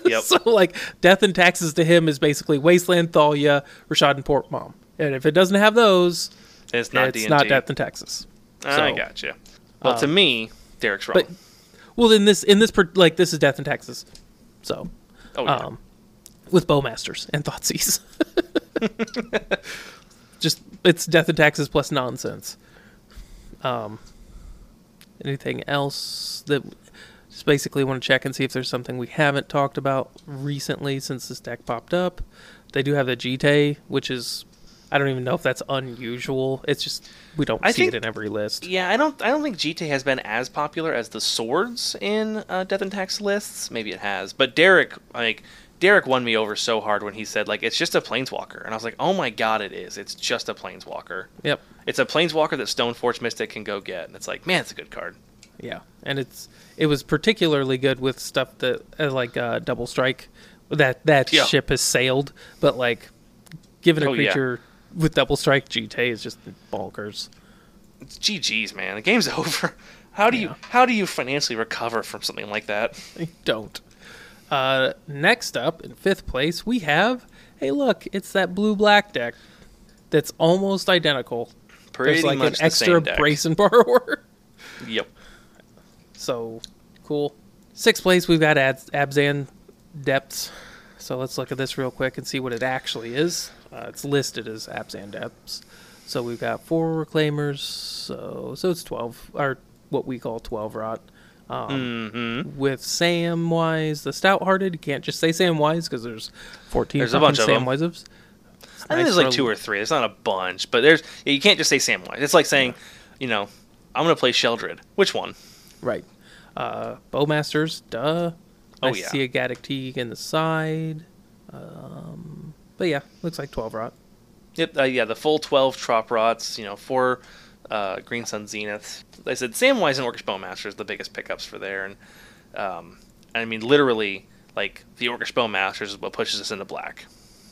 Yep. so like, death and taxes to him is basically Wasteland, Thalia, Rishadan Port, Mom, and if it doesn't have those, it's not it's D&D. not death and taxes. I So- gotcha. Well, to me, Derek's wrong. but- Well, in this in this per- like this is death and taxes, so oh, yeah. um, with bowmasters and thoughtseize. Just it's death and taxes plus nonsense. Um, anything else that just basically want to check and see if there's something we haven't talked about recently since this deck popped up. They do have the GT, which is I don't even know if that's unusual. It's just we don't I see think- it in every list. Yeah, I don't. I don't think Jitte has been as popular as the swords in uh, Death and Tax lists. Maybe it has, but Derek, like Derek, won me over so hard when he said like it's just a planeswalker, and I was like, oh my god, it is. It's just a planeswalker. Yep. It's a planeswalker that Stoneforge Mystic can go get, and it's like, man, it's a good card. Yeah, and it's it was particularly good with stuff that uh, like uh, double strike. That that Yeah. ship has sailed, but like given a Oh, yeah. With double strike, Jitte is just bonkers. It's GG's, man. The game's over. How do Yeah. you how do you financially recover from something like that? I don't. Uh, next up in fifth place, we have hey look, it's that blue black deck that's almost identical. Pretty There's like much an extra brace and borrower. Yep. So cool. Sixth place, we've got Ad- Abzan Depths. So let's look at this real quick and see what it actually is. Uh, it's listed as Abzan Depths. So we've got four Reclaimers. So so it's twelve, or what we call twelve rot. Um, Mm-hmm. With Samwise, the Stout-Hearted. You can't just say Samwise because there's fourteen. There's a bunch of. Samwises. I think there's like two or three. It's not a bunch, but there's you can't just say Sam Samwise. It's like saying, you know, I'm gonna play Sheoldred. Which one? Right. Uh, Bowmasters, duh. Oh, I yeah. see a Gaddock Teeg in the side. Um, but yeah, looks like 12 rot. Yep. Uh, yeah, the full 12 Trop Rots. You know, four uh, Green Sun Zeniths. Like I said Samwise and Orcish Bowmaster is the biggest pickups for there, and um, I mean literally like the Orcish Bowmasters is what pushes us into black.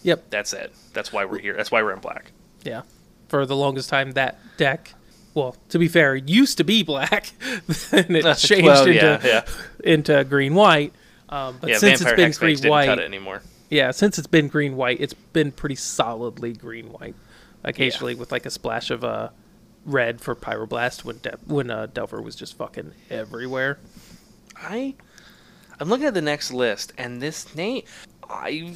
Yep. That's it. That's why we're here. That's why we're in black. Yeah. For the longest time, that deck, well, to be fair, it used to be black. then it changed Well, into, yeah, yeah. into green white. Um, but yeah, since Vampire it's been green white, cut it anymore. Yeah, since it's been green white, it's been pretty solidly green white. Occasionally with like a splash of uh, red for Pyroblast when De- when uh, Delver was just fucking everywhere. I I'm looking at the next list, and this name I.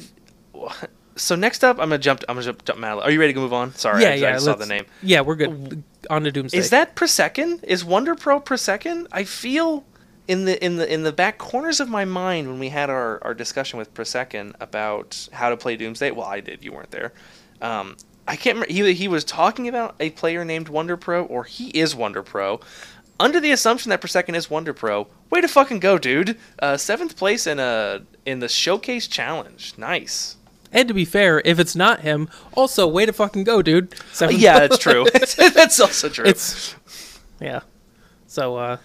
So next up, I'm gonna jump. I'm gonna jump. jump Are you ready to move on? Sorry, yeah, I, yeah. I saw the name. Yeah, we're good. On to Doomsday. Is that per second? Is Wonder Pro Prosecon? I feel in the in the in the back corners of my mind when we had our, our discussion with Prosecon about how to play Doomsday. Well, I did. You weren't there. Um, I can't remember. He he was talking about a player named Wonder Pro, or he is Wonder Pro. Under the assumption that Prosecon is Wonder Pro, way to fucking go, dude! Uh, seventh place in a in the showcase challenge. Nice. And to be fair, if it's not him, also way to fucking go, dude. Yeah, that's true. that's also true. it's yeah. So uh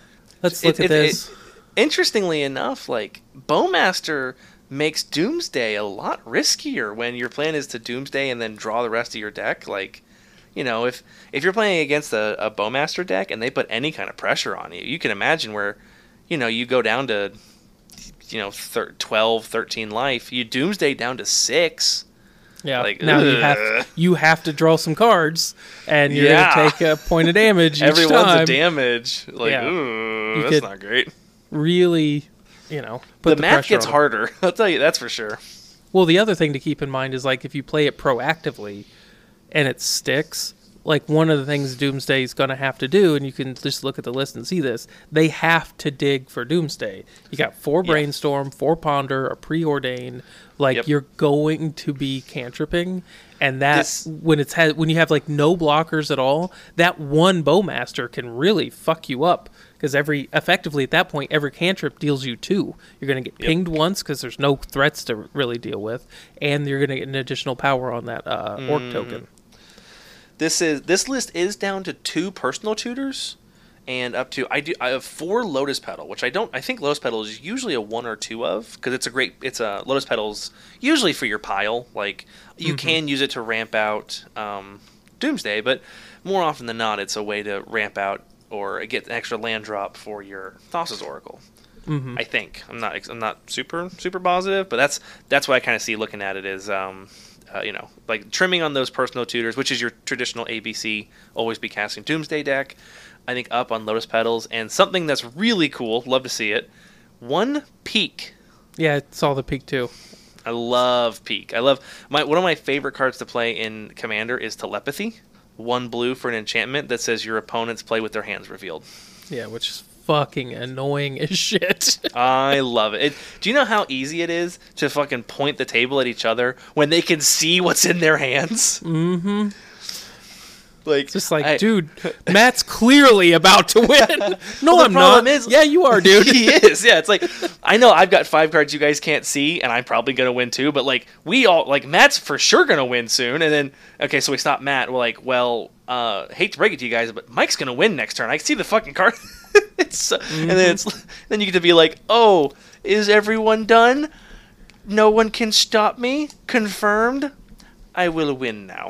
let's look It- at it- this. it- interestingly enough, like Bowmaster makes Doomsday a lot riskier when your plan is to Doomsday and then draw the rest of your deck. Like, you know, if if you're playing against a, a Bowmaster deck and they put any kind of pressure on you, you can imagine where, you know, you go down to, you know, thir- 12, 13 life, you Doomsday down to six. Yeah. like, now you have you have to draw some cards, and you're Yeah. gonna take a point of damage each Everyone's time. a damage. Like, Yeah. ooh, You that's not great. really, you know, The, the, math gets on harder. I'll tell you that's for sure. Well, the other thing to keep in mind is like if you play it proactively and it sticks, like one of the things Doomsday is going to have to do, and you can just look at the list and see this, they have to dig for Doomsday. You got four Yeah. Brainstorm, four Ponder, a Preordain. Like Yep. you're going to be cantripping, and that This- when it's had when you have like no blockers at all, that one Bowmaster can really fuck you up. Because every effectively at that point, every cantrip deals you two. You're going to get Yep. pinged once because there's no threats to really deal with, and you're going to get an additional power on that uh, orc Mm. token. This is this list is down to two personal tutors, and up to I do I have four Lotus Petal, which I don't I think Lotus Petal is usually a one or two of because it's a great it's a Lotus Petals usually for your pile. Like you can use it to ramp out um, Doomsday, but more often than not, it's a way to ramp out or get an extra land drop for your Thassa's Oracle. Mhm. I think I'm not I'm not super super positive, but that's that's what I kind of see looking at it is um, uh, you know like trimming on those personal tutors, which is your traditional ABC always be casting Doomsday deck. I think up on Lotus Petals and something that's really cool. Love to see it. One peek. Yeah, I saw the peek too. I love peek. I love my one of my favorite cards to play in Commander is Telepathy. One blue for an enchantment that says your opponents play with their hands revealed. Yeah, which is fucking annoying as shit. I love it. it. Do you know how easy it is to fucking point the table at each other when they can see what's in their hands? mm-hmm. Like, It's just like, I- dude, Matt's clearly about to win. No, the I'm problem not. is- yeah, you are, dude. he is. Yeah, it's like I know I've got five cards you guys can't see, and I'm probably gonna win too. But like we all like Matt's for sure gonna win soon, and then okay, so we stop Matt. We're like, well, uh, hate to break it to you guys, but Mike's gonna win next turn. I see the fucking card. it's uh, and then it's then you get to be like, oh, is everyone done? No one can stop me. Confirmed. I will win now.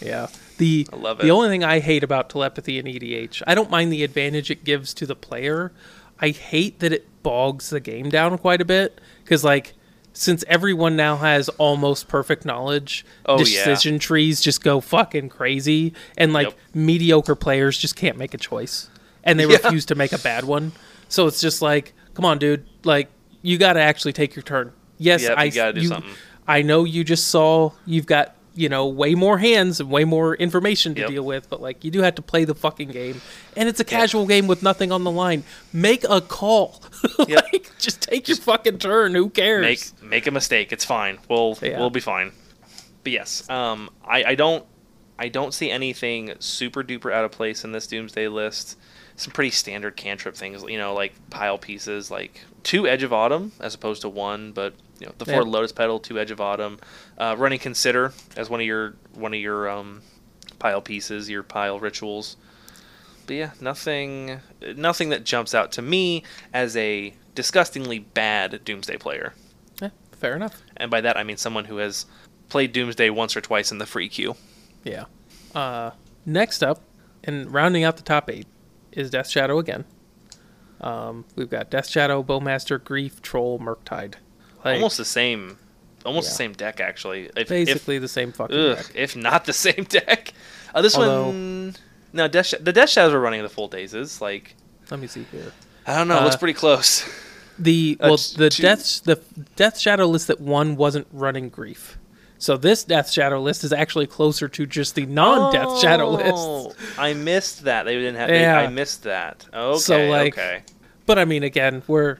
Yeah. The I love the only thing I hate about telepathy and EDH, I don't mind the advantage it gives to the player. I hate that it bogs the game down quite a bit because like since everyone now has almost perfect knowledge, Oh, yeah. decision trees just go fucking crazy and like Yep. mediocre players just can't make a choice and they Yeah. refuse to make a bad one. So it's just like, come on, dude, like you got to actually take your turn. Yes, Yep, you I gotta do something. I know you just saw you've got you know way more hands and way more information to Yep. deal with, but like you do have to play the fucking game, and it's a casual game with nothing on the line. Make a call, Yep. like just take your fucking turn. Who cares? make make a mistake. It's fine. We'll Yeah. we'll be fine. But yes, um, I, I don't I don't see anything super duper out of place in this Doomsday list. Some pretty standard cantrip things, you know, like pile pieces, like two Edge of Autumn as opposed to one, but you know the four Yeah. Lotus Petal, two Edge of Autumn, uh, running Consider as one of your one of your um, pile pieces, your pile rituals. But yeah, nothing nothing that jumps out to me as a disgustingly bad Doomsday player. Eh, fair enough. And by that I mean someone who has played Doomsday once or twice in the free queue. Yeah. Uh, next up, and rounding out the top eight, is Death Shadow again. Um, we've got Death Shadow, Bowmaster, Grief, Troll, Murktide. Like, almost the same, almost the same deck actually. If, basically the same fucking if, ugh, deck. if not the same deck. Uh, this Although- one, no, Death, Sh- the Death Shadows were running the full dazes. Like Let me see here. I don't know, it looks Uh, pretty close. The Uh, well, t- the two- death the Death Shadow list that won wasn't running Grief. So this Death Shadow list is actually closer to just the non-Death Shadow list. Oh, I missed that. They didn't have. Yeah. I missed that. Okay. So, like, okay. But I mean, again, we're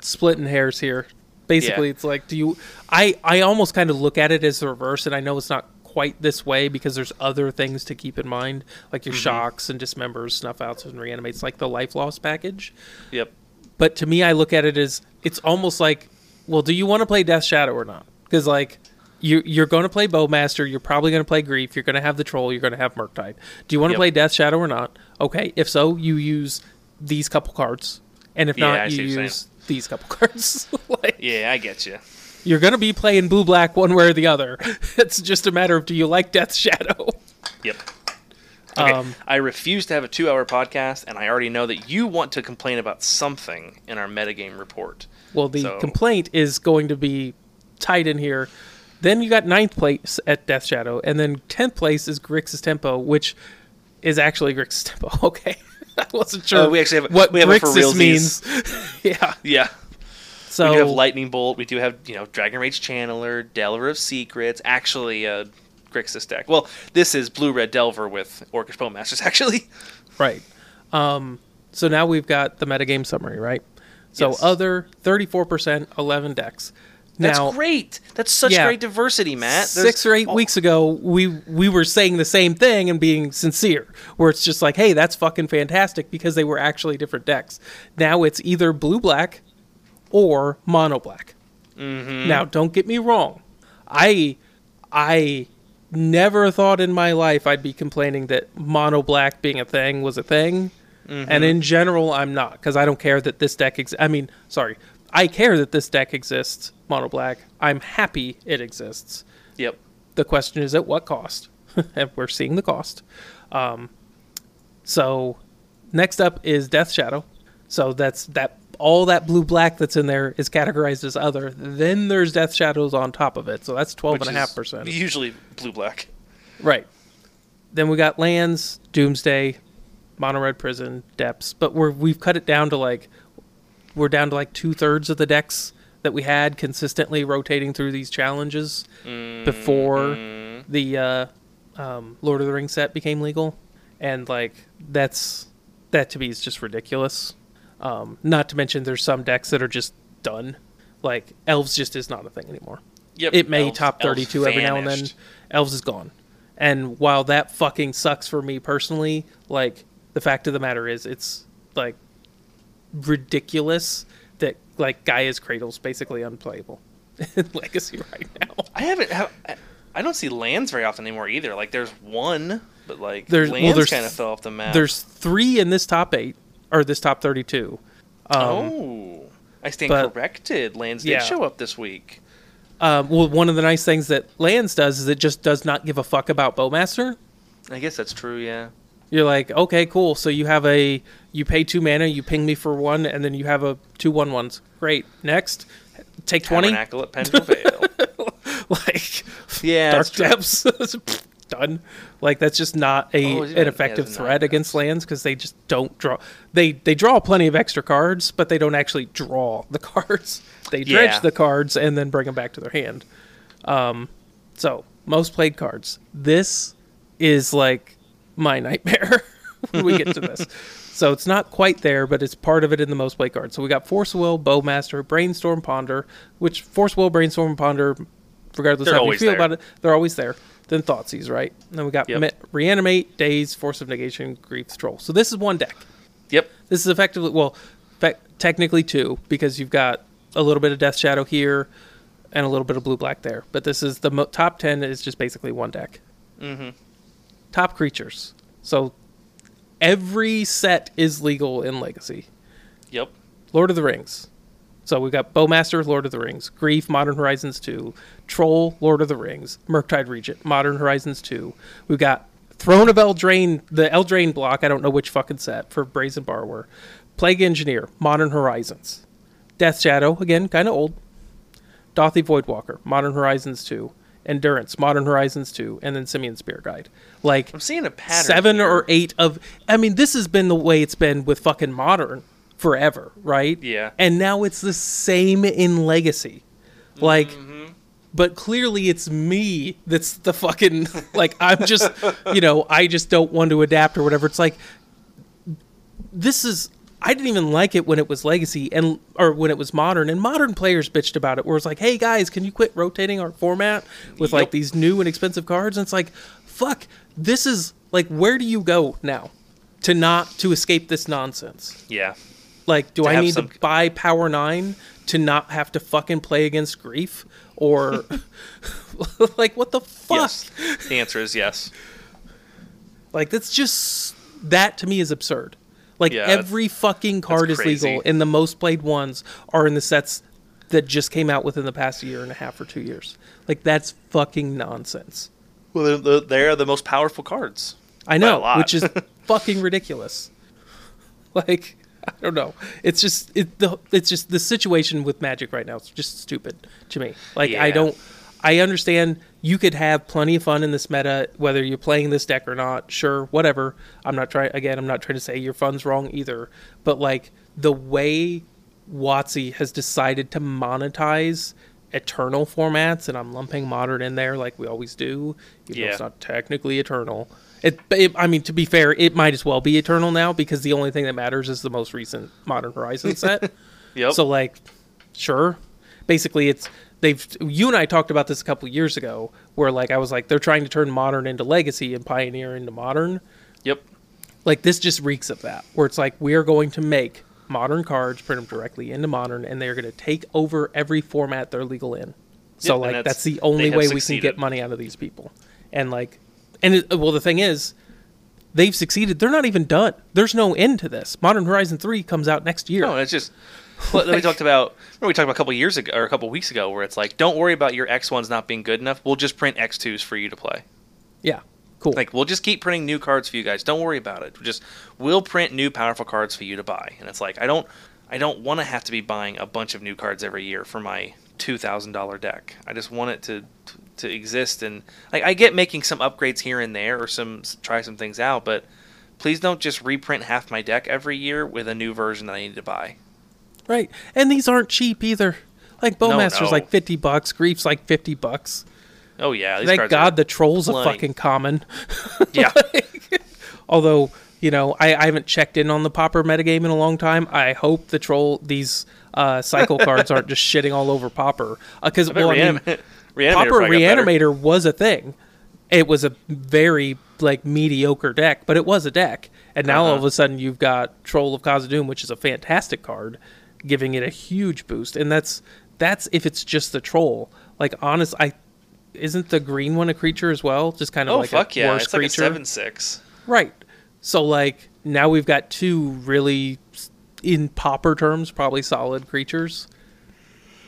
splitting hairs here. Basically, Yeah. it's like, do you? I I almost kind of look at it as the reverse, and I know it's not quite this way because there's other things to keep in mind, like Mm-hmm. your shocks and dismembers, snuff outs, and reanimates, like the life loss package. Yep. But to me, I look at it as it's almost like, well, do you want to play Death Shadow or not? Because like. You, you're going to play Bowmaster. You're probably going to play Grief. You're going to have the Troll. You're going to have Murktide. Do you want to Yep. play Death Shadow or not? Okay. If so, you use these couple cards, and if Yeah, not, see you use these couple cards. like, Yeah, I get you. You're going to be playing blue black one way or the other. It's just a matter of do you like Death Shadow? Yep. Okay. Um, I refuse to have a two-hour podcast, and I already know that you want to complain about something in our metagame report. Well, the So- complaint is going to be tied in here. Then you got ninth place at Death Shadow, and then tenth place is Grixis Tempo, which is actually Grixis Tempo. Okay, I wasn't sure. Oh, we actually have- what we have Grixis means. yeah. Yeah. So we do have Lightning Bolt. We do have you know Dragon Rage Channeler, Delver of Secrets. Actually, uh, Grixis deck. Well, this is Blue Red Delver with Orcish Bowmasters. Actually, Right. Um, so now we've got the metagame summary, right? So Yes. other 34%, 11 decks. That's now, great. That's such Yeah. great diversity, Matt. There's- six or eight oh, weeks ago, we we were saying the same thing and being sincere, where it's just like, hey, that's fucking fantastic because they were actually different decks. Now it's either blue black or mono black. Mm-hmm. Now, don't get me wrong, I I never thought in my life I'd be complaining that mono black being a thing was a thing. And in general, I'm not because I don't care that this deck exists. I mean, sorry, I care that this deck exists, mono black. I'm happy it exists. Yep. The question is at what cost? and we're seeing the cost. Um, so next up is Death Shadow. So that's that all that blue black that's in there is categorized as other. Then there's Death Shadows on top of it. So that's twelve and a half percent. Usually blue black. Right. Then we got lands, Doomsday, Mono Red Prison, Depths, but we're we've cut it down to like we're down to like two thirds of the decks that we had consistently rotating through these challenges before the uh, um, Lord of the Rings set became legal, and like that's that to me is just ridiculous. Um, not to mention there's some decks that are just done. Like elves just is not a thing anymore. Yep. It may Elves- top 32 every now and then. Elves is gone. And while that fucking sucks for me personally, like the fact of the matter is it's like ridiculous that like Gaia's Cradle's basically unplayable in Legacy right now. I haven't. ha- I- don't see lands very often anymore either. Like there's one, but like There's- well, lands there's- kind of fell off the map. There's three in this top eight or this top 32. Um, oh, I stand but- corrected. Lands Yeah. did show up this week. um, well, one of the nice things that Lands does is it just does not give a fuck about Bowmaster. I guess that's true. Yeah. You're like, okay, cool. So you have a, you pay two mana, you ping me for one, and then you have a two one ones. Great. Next, take twenty. Tabernacle at Pendrell Vale. like, Yeah, dark depths. Done. Like that's just not a Oh, an effective threat against lands because they just don't draw. They they draw plenty of extra cards, but they don't actually draw the cards. They dredge Yeah. the cards and then bring them back to their hand. Um, so most played cards. This is like my nightmare when we get to this. So it's not quite there, but it's part of it in the most play cards. So we got Force Will, Bowmaster, Brainstorm, Ponder, which Force Will, Brainstorm, Ponder, regardless They're of how you feel there. about it, they're always there. Then Thoughtseize, right? And then we got Yep. Me- Reanimate, Daze, Force of Negation, Grief, Troll. So this is one deck. Yep. This is effectively well, fact, technically two because you've got a little bit of Death Shadow here and a little bit of blue black there. But this is the mo- top ten is just basically one deck. Mm-hmm. Top creatures. So every set is legal in Legacy. Yep. Lord of the Rings. So we've got Bowmaster, Lord of the Rings, Grief, Modern Horizons 2, Troll, Lord of the Rings, Murktide Regent, Modern Horizons 2. We've got Throne of Eldraine, the Eldraine block, I don't know which fucking set, for Brazen Borrower. Plague Engineer, Modern Horizons. Death Shadow, again, kind of old. Dauthi Voidwalker, Modern Horizons 2. Endurance, Modern Horizons 2, and then Simian Spirit Guide. Like, I'm seeing a pattern. seven here. or eight of i mean this has been the way it's been with fucking modern forever right Yeah. and now it's the same in legacy like Mm-hmm. but clearly it's me that's the fucking like i'm just you know i just don't want to adapt or whatever it's like this is I didn't even like it when it was legacy and or when it was modern and modern players bitched about it where it's like, "Hey guys, can you quit rotating our format with like these new and expensive cards?" And it's like, "Fuck, this is like where do you go now to not to escape this nonsense?" Yeah. Like, do To I need some- to buy Power 9 to not have to fucking play against grief or like what the fuck? Yes. The answer is yes. Like that's just that to me is absurd. Like Yeah, every fucking card is crazy. legal, and the most played ones are in the sets that just came out within the past year and a half or two years. Like that's fucking nonsense. Well, they're, they're, the most powerful cards. I know, which is fucking ridiculous. Like I don't know. It's just it the it's just the situation with Magic right now. It's just stupid to me. Like I don't. I understand you could have plenty of fun in this meta, whether you're playing this deck or not. Sure, whatever. I'm not trying. Again, I'm not trying to say your fun's wrong either. But like the way WotC has decided to monetize eternal formats, and I'm lumping modern in there like we always do. Even though it's not technically eternal. It, it, I mean, to be fair, it might as well be eternal now because the only thing that matters is the most recent Modern Horizon set. Yep. So like, sure. Basically, it's they've you and I talked about this a couple years ago, where like I was like they're trying to turn modern into legacy and pioneer into modern. yep. Like this just reeks of that, where it's like we are going to make modern cards, print them directly into modern, and they're going to take over every format they're legal in. So Yep, like that's- that's, the only way we can get money out of these people, and like, and it, well the thing is, they've succeeded. They're not even done. There's no end to this. Modern Horizon 3 comes out next year. No, it's just what we talked about. We talked about a couple years ago or a couple weeks ago, where it's like, don't worry about your X ones not being good enough. We'll just print X twos for you to play. yeah. Cool. Like we'll just keep printing new cards for you guys. Don't worry about it. We'll Just we'll print new powerful cards for you to buy. And it's like I don't I don't want to have to be buying a bunch of new cards every year for my two thousand dollar deck. I just want it to to exist and like I get making some upgrades here and there or some try some things out, but please don't just reprint half my deck every year with a new version that I need to buy. Right. And these aren't cheap either. Like Bowmaster's no. like 50 bucks, Grief's like 50 bucks. Oh yeah, Thank God are the troll's a plenty. fucking common. yeah. Although, you know, I, I haven't checked in on the Pauper metagame in a long time. I hope the troll, these uh, cycle cards aren't just shitting all over Pauper. Because, bet well, I mean, Reanimator Pauper probably got better. Reanimator was a thing. It was a very like mediocre deck, but it was a deck. And now all Uh-huh. of a sudden you've got Troll of Khazad-dûm, which is a fantastic card, giving it a huge boost. And that's that's if it's just the troll. Like honest, I isn't the green one a creature as well? Just kind of Oh like fuck a yeah! worse It's like a seven six. right? So like now we've got two really, in Pauper terms, probably solid creatures.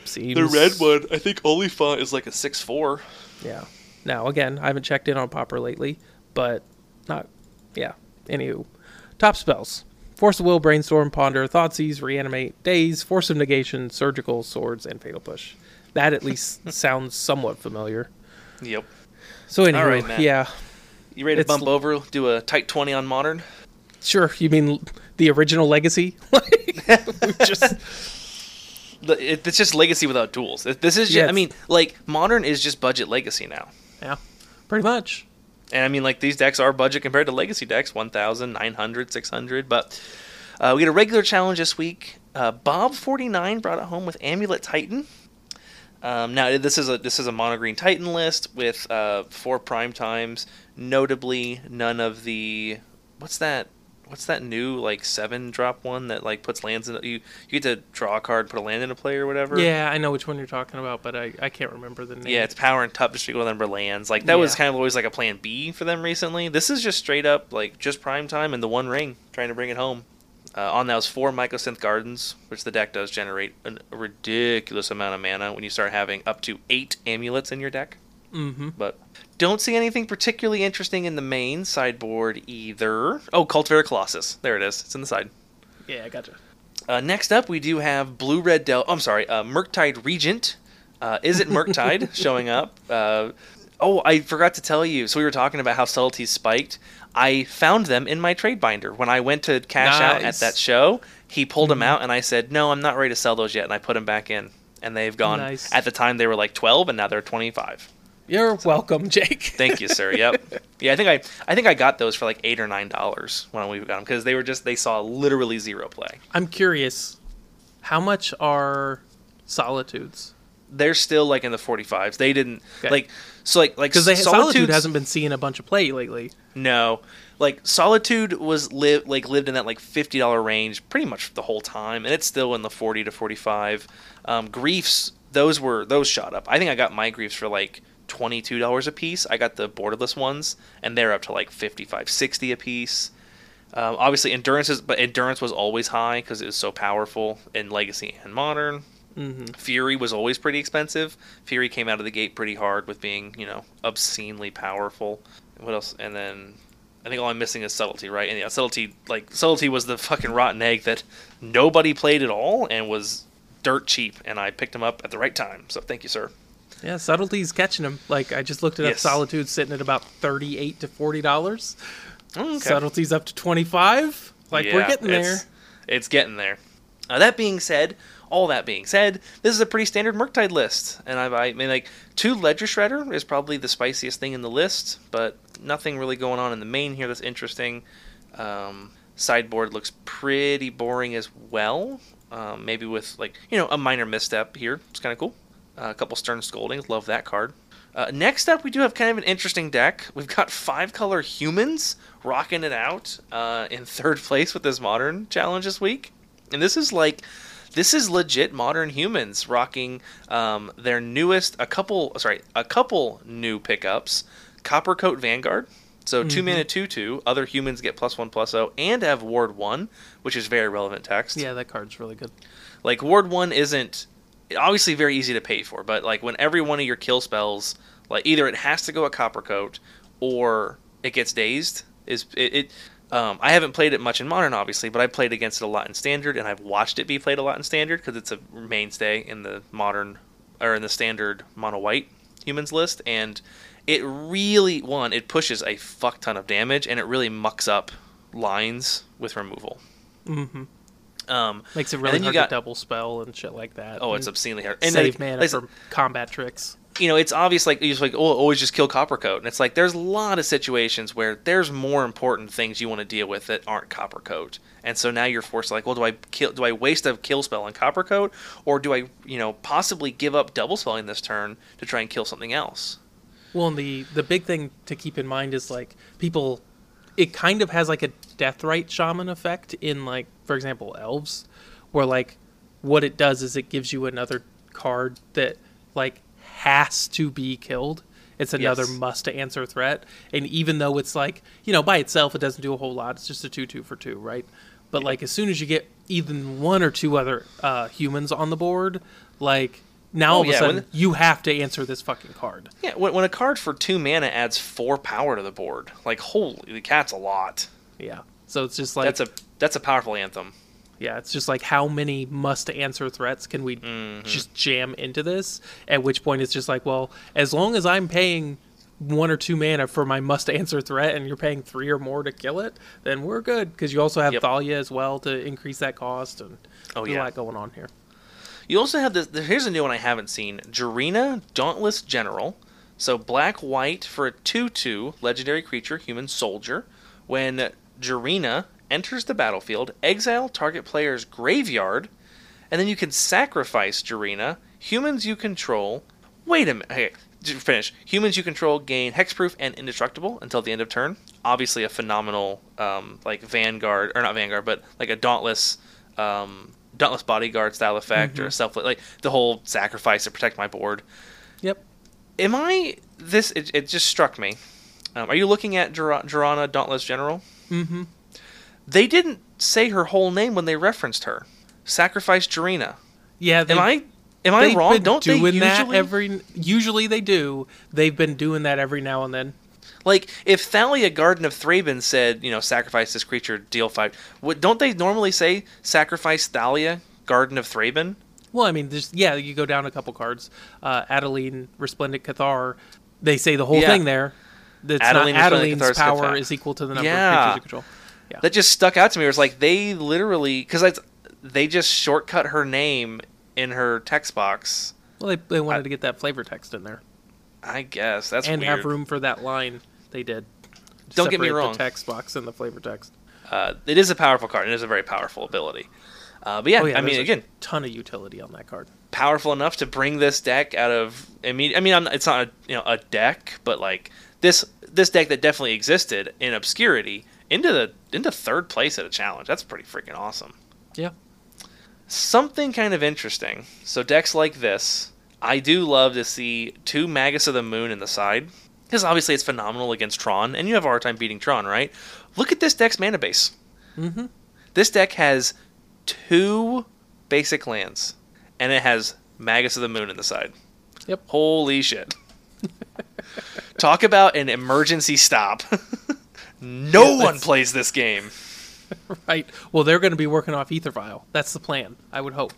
Seems The red one, I think Oliphaunt is like a six four. Yeah. Now again, I haven't checked in on Pauper lately, but not. Yeah. Anywho, top spells: Force of Will, Brainstorm, Ponder, Thoughtseize, Reanimate, Daze, Force of Negation, Surgical, Swords, and Fatal Push. That at least sounds somewhat familiar. Yep. So anyway, right, yeah, You ready to It's- bump over, do a tight twenty on modern? sure. You mean the original Legacy? Just It's just legacy without duels. This is just, Yeah, I mean, like modern is just budget legacy now. yeah, pretty much. And I mean, like these decks are budget compared to legacy decks 1,000, 900, 600. But uh, we get a regular challenge this week. Uh, Bob49 brought it home with Amulet Titan. Um, now this is a this is a mono green Titan list with uh, four prime times. Notably, none of the what's that what's that new like seven drop one that like puts lands in you you get to draw a card, put a land in into play or whatever. Yeah, I know which one you're talking about, but I, I can't remember the name. Yeah, it's power and just equal number lands. Like that was kind of always like a plan B for them recently. This is just straight up like just prime time and the one ring, trying to bring it home. Uh, on those four Mycosynth Gardens, which the deck does generate an- a ridiculous amount of mana when you start having up to eight amulets in your deck. Mm-hmm. But don't see anything particularly interesting in the main sideboard either. Oh, Cultivator Colossus. There it is. It's in the side. Yeah, I gotcha. Uh, next up, we do have Blue Red Del. I'm sorry, uh, Murktide Regent. Uh, is it Murktide showing up? Uh, oh, I forgot to tell you. So we were talking about how subtleties spiked. I found them in my trade binder when I went to cash out at that show. He pulled them out, and I said, "No, I'm not ready to sell those yet." And I put them back in, and they've gone. Nice. At the time, they were like 12, and now they're 25. You're welcome, Jake. Thank you, sir. Yep. Yeah, I think I I think I got those for like eight or nine dollars when we got them because they were just they saw literally zero play. I'm curious, how much are solitudes? they're still like in the 45s. They didn't Okay. like so like like Because Solitude hasn't been seeing a bunch of play lately. no like Solitude was live like lived in that like fifty dollar range pretty much the whole time, and it's still in the 40 to 45. Um, griefs those were those shot up. I think I got my griefs for like. Twenty-two dollars a piece. I got the borderless ones, and they're up to like 55 60 a piece. Um, obviously, endurance is, but endurance was always high because it was so powerful in Legacy and Modern. Mm-hmm. Fury was always pretty expensive. Fury came out of the gate pretty hard with being, you know, obscenely powerful. What else? And then I think all I'm missing is subtlety, right? And yeah, subtlety, like subtlety was the fucking rotten egg that nobody played at all and was dirt cheap, and I picked him up at the right time. So thank you, sir. Yeah, subtlety's catching them. Like I just looked it up. Yes. Solitude sitting at about thirty-eight to forty dollars. Okay. Subtlety's up to twenty-five. Like we're getting there. It's, it's getting there. Uh, that being said, all that being said, this is a pretty standard Murktide list, and I, I mean, like two Ledger Shredder is probably the spiciest thing in the list, but nothing really going on in the main here that's interesting. Um, sideboard looks pretty boring as well. Um, maybe with like you know a minor misstep here. It's kind of cool. Uh, a couple Stern Scoldings, love that card. Uh, next up, we do have kind of an interesting deck. We've got five color humans rocking it out uh, in third place with this modern challenge this week. And this is like, this is legit modern humans rocking um, their newest, a couple, sorry, a couple new pickups Coppercoat Vanguard, So Mm-hmm. two mana two two, other humans get plus one plus plus zero, and have ward one, which is very relevant text. Yeah, that card's really good. Like ward one isn't obviously very easy to pay for, but like when every one of your kill spells, like either it has to go a copper coat or it gets dazed. Is it? it um, I haven't played it much in modern, obviously, but I played against it a lot in standard, and I've watched it be played a lot in standard because it's a mainstay in the modern or in the standard mono white humans list, and it really one it pushes a fuck ton of damage, and it really mucks up lines with removal. hmm Um, Makes it really hard got- to double spell and shit like that. oh, it's obscenely hard. And save like- mana like- for combat tricks. you know, it's obvious like you just like oh, always just kill copper coat, and it's like there's a lot of situations where there's more important things you want to deal with that aren't copper coat, and so now you're forced to like, well, do I kill? Do I waste a kill spell on copper coat, or do I, you know, possibly give up double spelling this turn to try and kill something else? Well, and the the big thing to keep in mind is like people, it kind of has like a Deathrite Shaman effect in like, for example, elves, where like what it does is it gives you another card that like has to be killed. It's another Yes. must to answer threat, and even though it's like you know by itself it doesn't do a whole lot, it's just a two two for two, right? But like as soon as you get even one or two other uh, humans on the board, like now Oh, all of a sudden when- you have to answer this fucking card. Yeah, when, when a card for two mana adds four power to the board, like holy, the cat's a lot. Yeah. So it's just like that's a that's a powerful anthem. yeah, it's just like how many must answer threats can we Mm-hmm. just jam into this? At which point it's just like, well, as long as I'm paying one or two mana for my must answer threat and you're paying three or more to kill it, then we're good because you also have Yep. Thalia as well to increase that cost and Oh, yeah. a lot going on here. You also have this. Here's a new one I haven't seen: Jirina Dauntless General. So black white for a two-two legendary creature, human soldier. When Jirina enters the battlefield, exile target player's graveyard, and then you can sacrifice Jirina. Humans you control. Wait a minute. Okay, finish. Humans you control gain hexproof and indestructible until the end of turn. Obviously, a phenomenal um, like Vanguard or not Vanguard, but like a Dauntless. Um, Dauntless bodyguard style effect or a self like the whole sacrifice to protect my board. Yep. Am I this? It, it just struck me. Um, are you looking at Jirina Dauntless General? Mm-hmm. They didn't say her whole name when they referenced her. Sacrifice Jirina. Yeah. They, Am I am I wrong? Don't doing they usually that every? Usually they do. They've been doing that every now and then. Like if Thalia Guardian of Thraben said you know sacrifice this creature deal five? What don't they normally say sacrifice Thalia Guardian of Thraben? Well, I mean, just yeah, you go down a couple cards. Uh, Adeline, Resplendent Cathar. They say the whole Yeah. thing there. That's Adeline, not Adeline's Cathar's power Cathar. is equal to the number Yeah. of creatures you control. Yeah. That just stuck out to me. It was like they literally because they just shortcut her name in her text box. well, they, they wanted I- to get that flavor text in there I guess that's and weird. have room for that line. They did. Don't get me wrong. The text box and the flavor text. Uh, it is a powerful card. It is a very powerful ability. Uh, but yeah, oh yeah, I mean, again, ton of utility on that card. powerful enough to bring this deck out of. I mean, I mean, I'm, it's not a, you know a deck, but like this this deck that definitely existed in obscurity into the into third place at a challenge. That's pretty freaking awesome. Yeah. Something kind of interesting. So decks like this, I do love to see two Magus of the Moon in the side. Because obviously it's phenomenal against Tron, and you have a hard time beating Tron, right? Look at this deck's mana base. Mm-hmm. This deck has two basic lands, and it has Magus of the Moon in the side. Yep. Holy shit. Talk about an emergency stop. no Yeah, one plays this game. Right. Well, they're going to be working off Aether Vial. That's the plan. I would hope.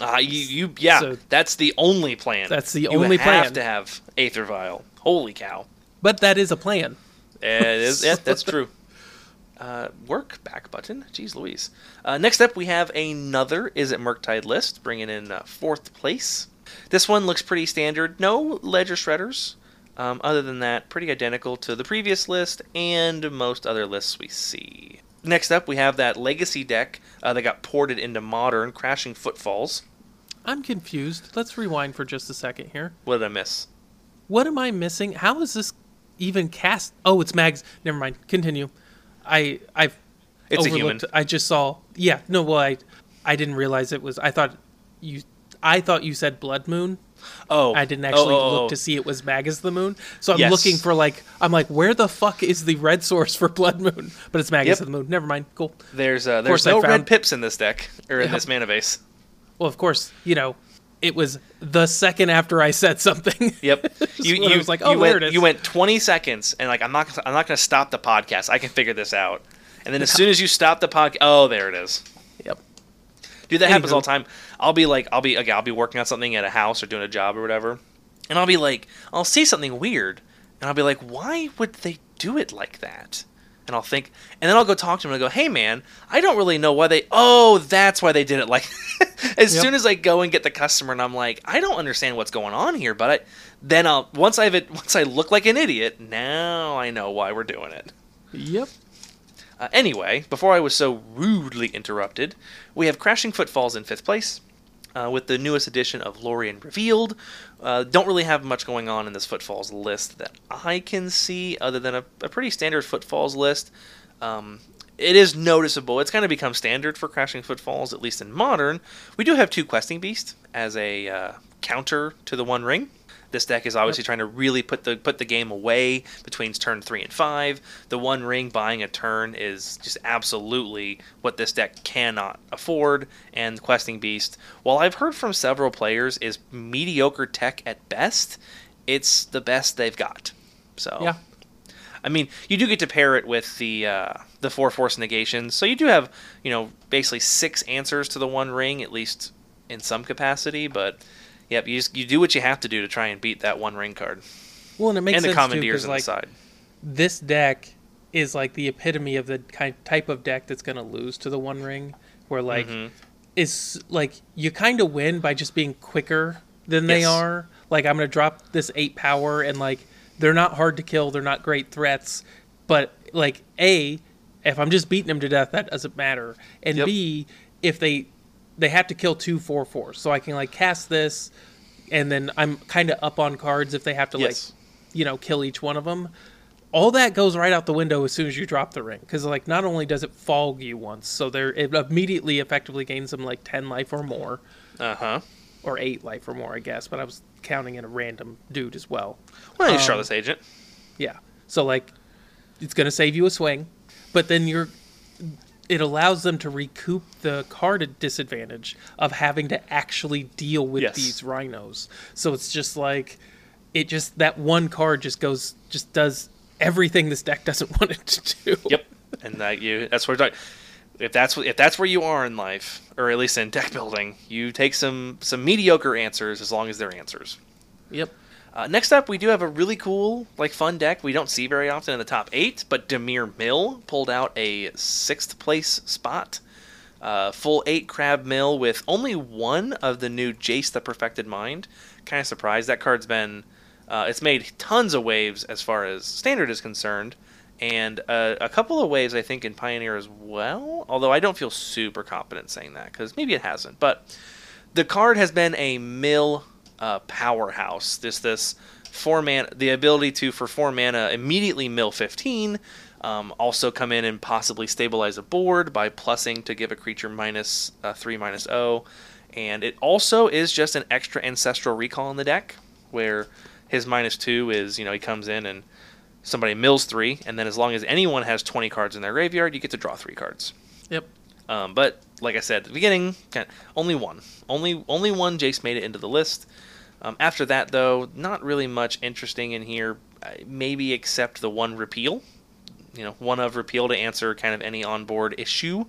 Uh, you, you, yeah, So- that's the only plan. That's the only plan you have to have Aether Vial. Holy cow. But that is a plan. It is, yeah, that's true. Uh, work back button. Jeez Louise. Uh, next up, we have another Is It Murktide list, bringing in uh, fourth place. This one looks pretty standard. No Ledger Shredders. Um, other than that, pretty identical to the previous list and most other lists we see. Next up, we have that Legacy deck uh, that got ported into Modern, Crashing Footfalls. I'm confused. Let's rewind for just a second here. What did I miss? What am I missing? How is this even cast? Oh, it's Mags. Never mind. Continue. I I've It's a human. overlooked. I just saw. Yeah. No. Well, I I didn't realize it was. I thought you. I thought you said Blood Moon. Oh, I didn't actually oh, oh, look oh. to see it was Magus the Moon. So I'm Yes. looking for like I'm like, where the fuck is the red source for Blood Moon? But it's Magus Yep. of the Moon. Never mind. Cool. There's uh, there's no found- red pips in this deck or in Yep. this mana base. Well, of course, you know, it was the second after I said something. Yep. You- I was like, oh, you there went, it is. You went 20 seconds, and like I'm not I'm not going to stop the podcast. I can figure this out. And then as soon as you stop the podcast, oh, there it is. yep. Dude, that happens all the time. I'll be like, I'll be, okay, I'll be working on something at a house or doing a job or whatever, and I'll be like, I'll see something weird, and I'll be like, why would they do it like that? And I'll think, and then I'll go talk to him and I go, hey man, I don't really know why they. Oh, that's why they did it like. as Yep. soon as I go and get the customer, and I'm like, I don't understand what's going on here, but I, then I'll once I've once I look like an idiot, now I know why we're doing it. Yep. Uh, anyway, before I was so rudely interrupted, we have Crashing Footfalls in fifth place, uh, with the newest edition of Lorien Revealed. Uh, don't really have much going on in this Footfalls list that I can see, other than a, a pretty standard Footfalls list. Um, it is noticeable. It's kind of become standard for Crashing Footfalls, at least in modern. We do have two Questing Beasts as a uh, counter to the One Ring. This deck is obviously trying to really put the put the game away between turn three and five. The One Ring buying a turn is just absolutely what this deck cannot afford. And Questing Beast, while I've heard from several players, is mediocre tech at best. It's the best they've got. So Yeah. I mean, you do get to pair it with the uh, the four force negations, so you do have you know basically six answers to the one ring, at least in some capacity. But yep, you just, you do what you have to do to try and beat that one ring card, Well, and it makes and the sense too, commandeers 'cause, on like the side. this deck is like the epitome of the kind type of deck that's going to lose to the One Ring, where like Mhm. is like you kind of win by just being quicker than they are. Like I'm going to drop this eight power, and like they're not hard to kill. They're not great threats, but like a if I'm just beating them to death, that doesn't matter. And Yep. b if they they have to kill two four fours, so I can like cast this, and then I'm kind of up on cards if they have to Yes. like you know kill each one of them. All that goes right out the window as soon as you drop the ring, because like not only does it fog you once, so there it immediately effectively gains them like ten life or more, Uh huh. or eight life or more, I guess. But I was counting in a random dude as well. Well, he's Um, Charlotte's agent. Yeah. So like it's going to save you a swing, but then you're it allows them to recoup the card disadvantage of having to actually deal with Yes. these rhinos. So it's just like it just that one card just goes just does everything this deck doesn't want it to do. Yep, and that you that's what. If that's if that's where you are in life, or at least in deck building, you take some some mediocre answers as long as they're answers. Yep. Uh, next up, we do have a really cool, like, fun deck we don't see very often in the top eight, but Dimir Mill pulled out a sixth place spot. Uh, full eight crab mill with only one of the new Jace the Perfected Mind. Kind of surprised. That card's been. Uh, it's made tons of waves as far as standard is concerned, and uh, a couple of waves, I think, in Pioneer as well. Although I don't feel super confident saying that, because maybe it hasn't. But the card has been a mill uh, powerhouse. This this four mana, the ability to for four mana immediately mill fifteen. Um, also come in and possibly stabilize a board by plussing to give a creature minus uh, three zero, and it also is just an extra ancestral recall in the deck where his minus two is you know he comes in and somebody mills three, and then as long as anyone has twenty cards in their graveyard, you get to draw three cards. Yep. Um, but like I said at the beginning, only one, only only one Jace made it into the list. Um, after that, though, not really much interesting in here. Maybe except the one repeal. You know, one of repeal to answer kind of any onboard issue.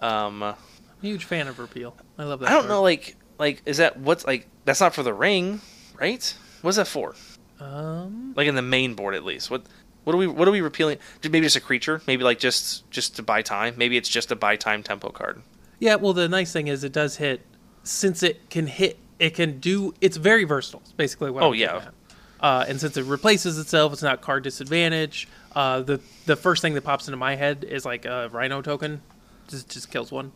Um, huge fan of repeal. I love that. I don't know, like like is that what's like that's not for the ring, right? What's that for? Um Like in the main board at least. What what are we what are we repealing? Maybe just a creature. Maybe like just just to buy time. Maybe it's just a buy time tempo card. Yeah, well, the nice thing is it does hit. Since it can hit, it can do. It's very versatile. Basically what. Oh, I'm yeah. Uh, and since it replaces itself, it's not card disadvantage. Uh, the the first thing that pops into my head is like a Rhino token. Just just kills one.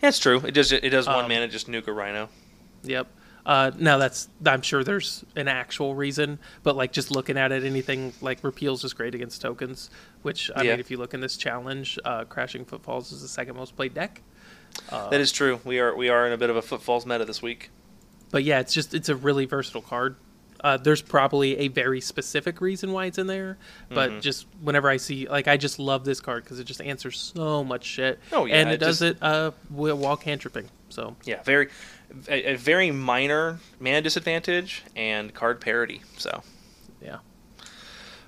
That's true. It does it does one Um, mana just nuke a rhino. Yep. Uh, now that's I'm sure there's an actual reason, but like just looking at it, anything like repeals is great against tokens. Which I Yeah. mean, if you look in this challenge, uh, Crashing Footfalls is the second most played deck. Uh, that is true. We are we are in a bit of a footfalls meta this week. But yeah, it's just it's a really versatile card. Uh, there's probably a very specific reason why it's in there, but Mhm. just whenever I see like I just love this card because it just answers so much shit. Oh, yeah, and it, it does just- it uh while cantripping. So Yeah, very a, a very minor mana disadvantage and card parity. So yeah,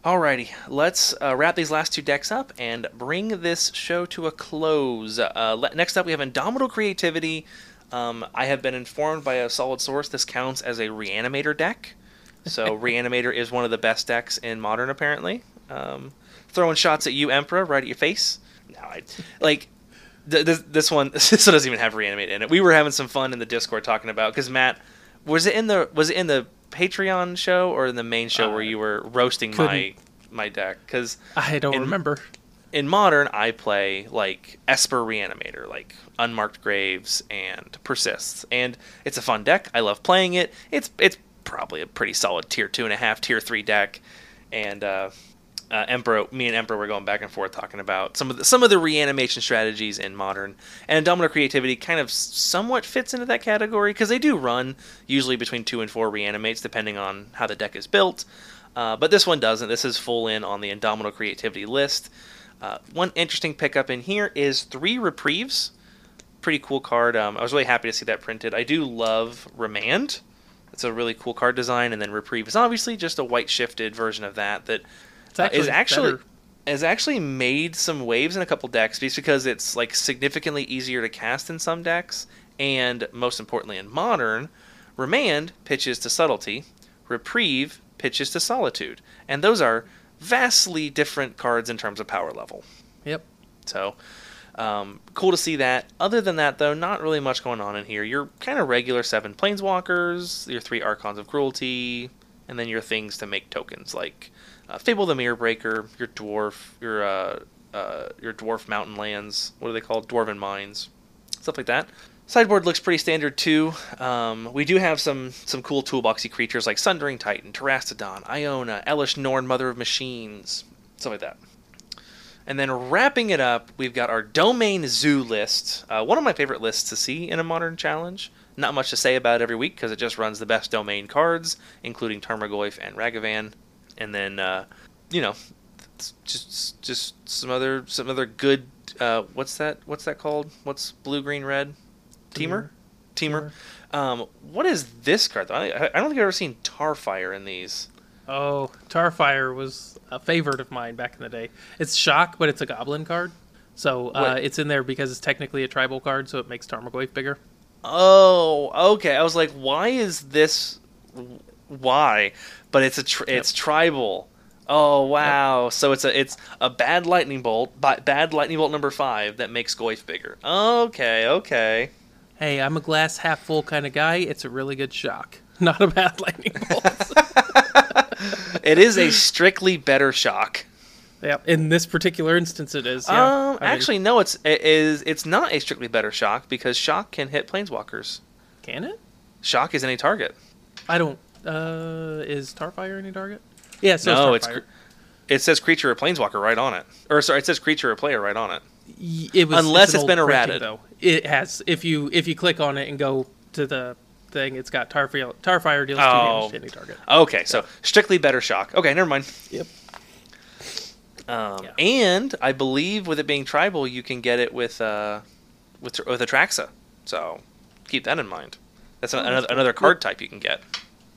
Alrighty, let's uh, wrap these last two decks up and bring this show to a close. Uh, le- next up, we have Indomitable Creativity. Um, I have been informed by a solid source this counts as a Reanimator deck. So Reanimator is one of the best decks in Modern, apparently. Um, throwing shots at you, Emperor, right at your face. No, I like th- this. This one, this one doesn't even have Reanimate in it. We were having some fun in the Discord talking about because Matt was it in the was it in the Patreon show or in the main show where Uh, you were roasting my couldn't- my deck? Because I don't In- remember. In modern, I play like Esper Reanimator, like Unmarked Graves and Persists, and it's a fun deck. I love playing it. It's it's probably a pretty solid tier two and a half, tier three deck, and uh, uh, Emperor, me and Emperor were going back and forth talking about some of the some of the reanimation strategies in modern, and Domino Creativity kind of somewhat fits into that category because they do run usually between two and four reanimates depending on how the deck is built. Uh, but this one doesn't. This is full in on the Indomitable Creativity list. Uh, one interesting pickup in here is three reprieves. Pretty cool card. Um, I was really happy to see that printed. I do love Remand. It's a really cool card design, and then Reprieve is obviously just a white shifted version of that that uh, actually, is actually better. has actually made some waves in a couple decks just because it's like significantly easier to cast in some decks, and most importantly in modern, Remand pitches to subtlety, Reprieve pitches to solitude, and those are vastly different cards in terms of power level. Yep. So, um, cool to see that. Other than that, though, not really much going on in here. Your kind of regular seven planeswalkers, your three archons of cruelty, and then your things to make tokens like uh, Fable the Mirror Breaker, your dwarf, your uh, uh, your dwarf mountain lands. What are they called? Dwarven mines, stuff like that. Sideboard looks pretty standard too. Um, we do have some some cool toolboxy creatures like Sundering Titan, Terastodon, Iona, Elesh Norn, Mother of Machines, stuff like that. And then wrapping it up, we've got our domain zoo list. Uh, one of my favorite lists to see in a modern challenge. Not much to say about every week because it just runs the best domain cards, including Tarmogoyf and Ragavan. And then, uh, you know, just just some other some other good. Uh, what's that? What's that called? What's blue, green, red? Temur. Temur. Um, what is this card? Though? I, I don't think I've ever seen Tarfire in these. Oh, Tarfire was a favorite of mine back in the day. It's shock, but it's a goblin card. So uh, it's in there because it's technically a tribal card, so it makes Tarmogoyf bigger. Oh, okay. I was like, why is this? Why? But it's a tr- it's tribal. Oh wow! So it's a it's a bad lightning bolt, bad lightning bolt number five that makes Goyf bigger. Okay, okay. Hey, I'm a glass half full kind of guy. It's a really good shock, not a bad lightning bolt. It is a strictly better shock. yeah, in this particular instance, it is. Yeah. Um, I mean, actually, no. It's it is it's not a strictly better shock because shock can hit planeswalkers. can it? Shock is any target. I don't. Uh, is Tarfire any target? Yeah, so no, it's cr- it says creature or planeswalker right on it, or sorry, it says creature or player right on it. It was, Unless it's old been errated. though. It has. If you if you click on it and go to the thing, it's got Tarfire. Tarfire deals two Oh. damage to any target. Okay, so strictly better shock. Okay, never mind. Yep. Um, Yeah. And I believe with it being tribal, you can get it with uh, with with Atraxa. So keep that in mind. That's an, Oh, another another card type you can get.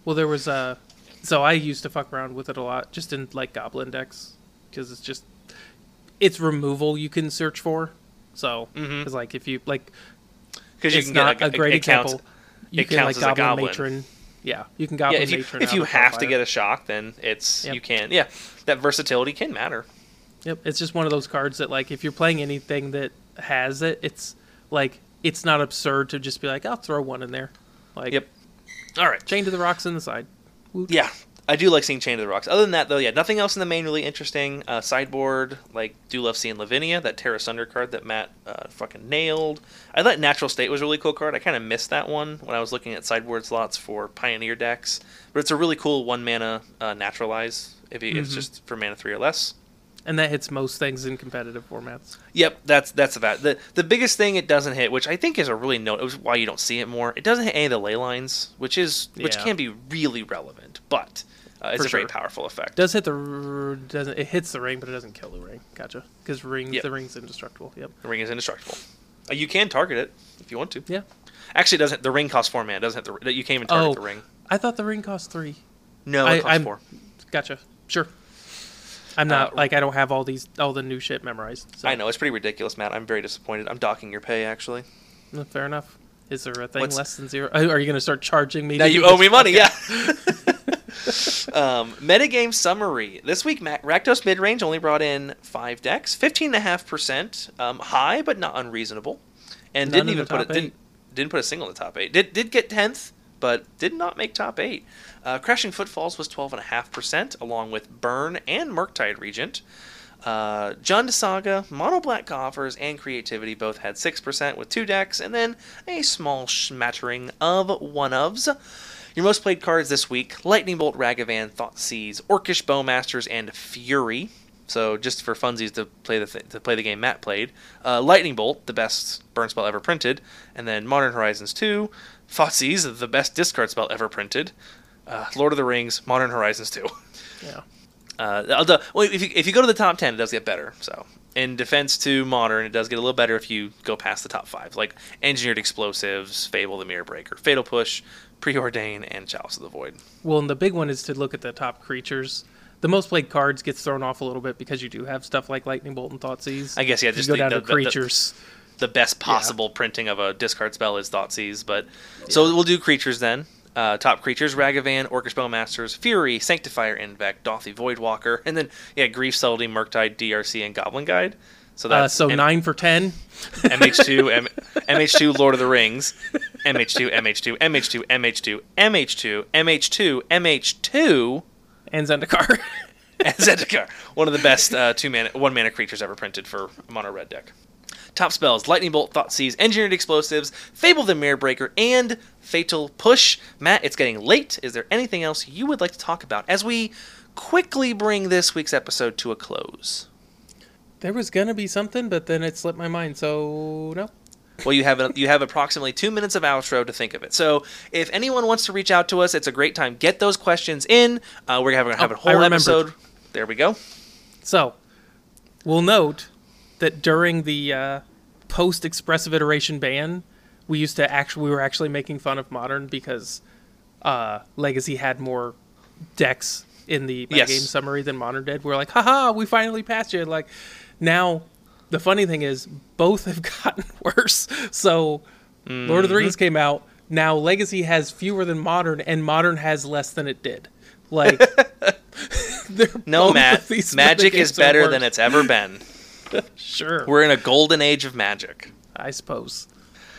Well, there was Uh, so I used to fuck around with it a lot, just in like Goblin decks, because it's just it's removal you can search for. So mm-hmm. it's like if you like, Because you can not get a great it counts- example. You it can like as a Goblin, goblin. Matron. Yeah, you can Yeah, Goblin if you Matron. if you have to get a shock, then it's Yep. you can. Yeah, that versatility can matter. Yep, it's just one of those cards that like if you're playing anything that has it, it's like it's not absurd to just be like, I'll throw one in there. Like Yep. All right. chain to the rocks in the side. Woot. Yeah, I do like seeing Chain of the Rocks. Other than that, though, yeah, nothing else in the main really interesting. Uh, sideboard, like, do love seeing Lavinia, that Terra Sunder card that Matt uh, fucking nailed. I thought Natural State was a really cool card. I kind of missed that one when I was looking at sideboard slots for Pioneer decks. But it's a really cool one mana uh, naturalize if you, it's Mhm. just for mana three or less. and that hits most things in competitive formats. Yep, that's that's about the the biggest thing it doesn't hit, which I think is a really note. Why you don't see it more. It doesn't hit any of the ley lines, which is which Yeah. can be really relevant, but uh, it's For a very powerful effect. Does hit the r- doesn't it hits the ring, but it doesn't kill the ring. Gotcha. Because rings Yep. the ring's indestructible. Yep. The ring is indestructible. Uh, you can target it if you want to. Yeah. Actually, it doesn't. The ring costs four mana. It doesn't hit the. You can't even target Oh. the ring. I thought the ring cost three. No, I- it costs I'm- four. Gotcha. Sure. I'm not Uh, like I don't have all these all the new shit memorized. So. I know it's pretty ridiculous, Matt. I'm very disappointed. I'm docking your pay actually. Fair enough. Is there a thing What's- less than zero? Are you going to start charging me? Now to you owe this? me money, yeah. um, metagame summary. This week, Ma- Rakdos midrange only brought in five decks, fifteen and a half percent, um, high but not unreasonable, and None didn't even put it didn't, didn't put a single in the top eight. Did did get tenth, but did not make top eight. Uh, Crashing Footfalls was twelve and a half percent, along with Burn and Murktide Regent. Uh, John de Saga, Mono Black Coffers, and Creativity both had 6% with two decks, and then a small smattering of one ofs. Your most played cards this week Lightning Bolt, Ragavan, Thoughtseize, Orcish Bowmasters, and Fury. So just for funsies to play the th- to play the game Matt played, uh, Lightning Bolt, the best burn spell ever printed, and then Modern Horizons 2, Thoughtseize, the best discard spell ever printed, uh, Lord of the Rings, Modern Horizons 2. Yeah. Uh, the- well, if you, if you go to the top 10, it does get better. So, in defense to modern, it does get a little better if you go past the top five, like Engineered Explosives, Fable the Mirror Breaker, Fatal Push, Preordain, and Chalice of the Void. Well, and the big one is to look at the top creatures. The most played cards gets thrown off a little bit because you do have stuff like Lightning Bolt and Thoughtseize. I guess, yeah, just you go the- down the- to the- the- creatures. The best possible printing of a discard spell is Thoughtseize, but so we'll do creatures then. Uh, top creatures: Ragavan, Orcish Bowmasters, Fury, Sanctifier, en-Vec, Dauthi Voidwalker, and then yeah, Grief Subtlety, Murktide, DRC, and Goblin Guide. So Uh, so M- nine for ten. MH2, M- MH2, Lord of the Rings, MH2, MH2, MH2, MH2, MH2, MH2, MH2, and Zendikar. and Zendikar. One of the best uh, two mana, one mana creatures ever printed for a mono red deck. Top spells: Lightning Bolt, Thoughtseize, Engineered Explosives, Fable the Mirror Breaker, and Fatal Push. Matt, it's getting late. Is there anything else you would like to talk about as we quickly bring this week's episode to a close? There was gonna be something, but then it slipped my mind. So no. Well, you have you have approximately two minutes of outro to think of it. So, if anyone wants to reach out to us, it's a great time. Get those questions in. Uh, we're gonna have a Oh, whole episode. There we go. So, we'll note that during the uh, post expressive iteration ban, we used to actually we were actually making fun of modern because uh, Legacy had more decks in the Yes. game summary than modern did. We're like, haha, we finally passed you. Like now, the funny thing is both have gotten worse. So, Lord of the Rings came out. Now Legacy has fewer than modern, and modern has less than it did. Like, they're No, both Matt. these Magic is better than it's ever been. Sure. We're in a golden age of magic. I suppose.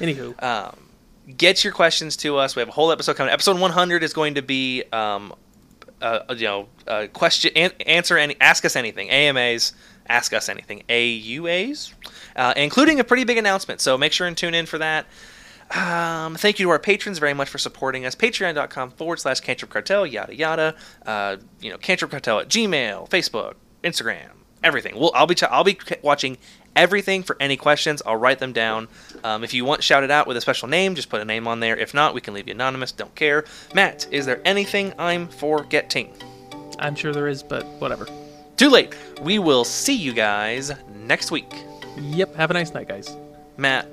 Anywho, Um, get your questions to us. We have a whole episode coming. Episode 100 is going to be, um, uh, you know, uh, question, an- answer any, ask us anything. AMAs, ask us anything. AUAs, uh, including a pretty big announcement. So make sure and tune in for that. Um, thank you to our patrons very much for supporting us. Patreon.com forward slash Cantrip Cartel, yada yada. Uh, you know, Cantrip Cartel at Gmail, Facebook, Instagram, everything. We'll, I'll be I'll be watching everything for any questions. I'll write them down. Um, if you want shouted out with a special name, just put a name on there. If not, we can leave you anonymous. Don't care. Matt, is there anything I'm forgetting? I'm sure there is, but whatever. Too late. We will see you guys next week. Yep. Have a nice night, guys. Matt,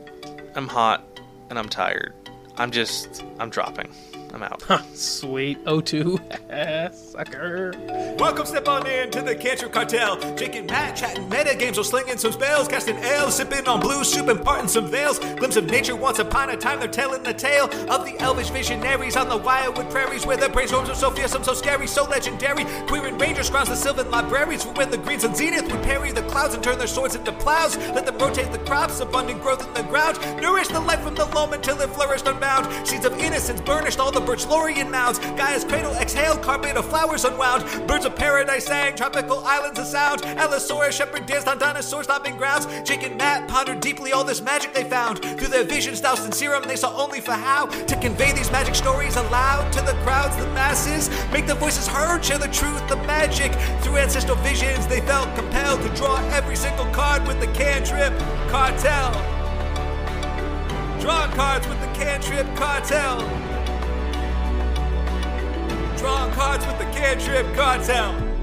I'm hot and I'm tired. I'm just, I'm dropping. I'm out. Huh, sweet. O2. Sucker. Welcome, step on in to the Cantrip Cartel. Jake and Matt chatting meta games while slinging some spells, casting ale, sipping on blue soup and parting some veils. Glimpse of nature once upon a time, they're telling the tale of the elvish visionaries on the wildwood prairies where the brainstorms are so fearsome, so scary, so legendary. Quirion Rangers grounds the sylvan libraries for when the Green Sun's Zenith would parry the clouds and turn their swords into plows. Let them rotate the crops, abundant growth in the ground. Nourish the life from the loam until it flourished unbound. Seeds of innocence burnished all the the birch Lorien mounds. Gaia's cradle exhaled, carpet of flowers unwound. Birds of paradise sang, tropical islands a sound. Allosaurus shepherd danced on dinosaur stomping grounds. Jake and Matt pondered deeply all this magic they found. Through their visions doused in serum, they saw only for how to convey these magic stories aloud to the crowds, the masses. Make the voices heard, share the truth, the magic. Through ancestral visions, they felt compelled to draw every single card with the cantrip cartel. Draw cards with the cantrip cartel. Drawing cards with the cantrip cartel.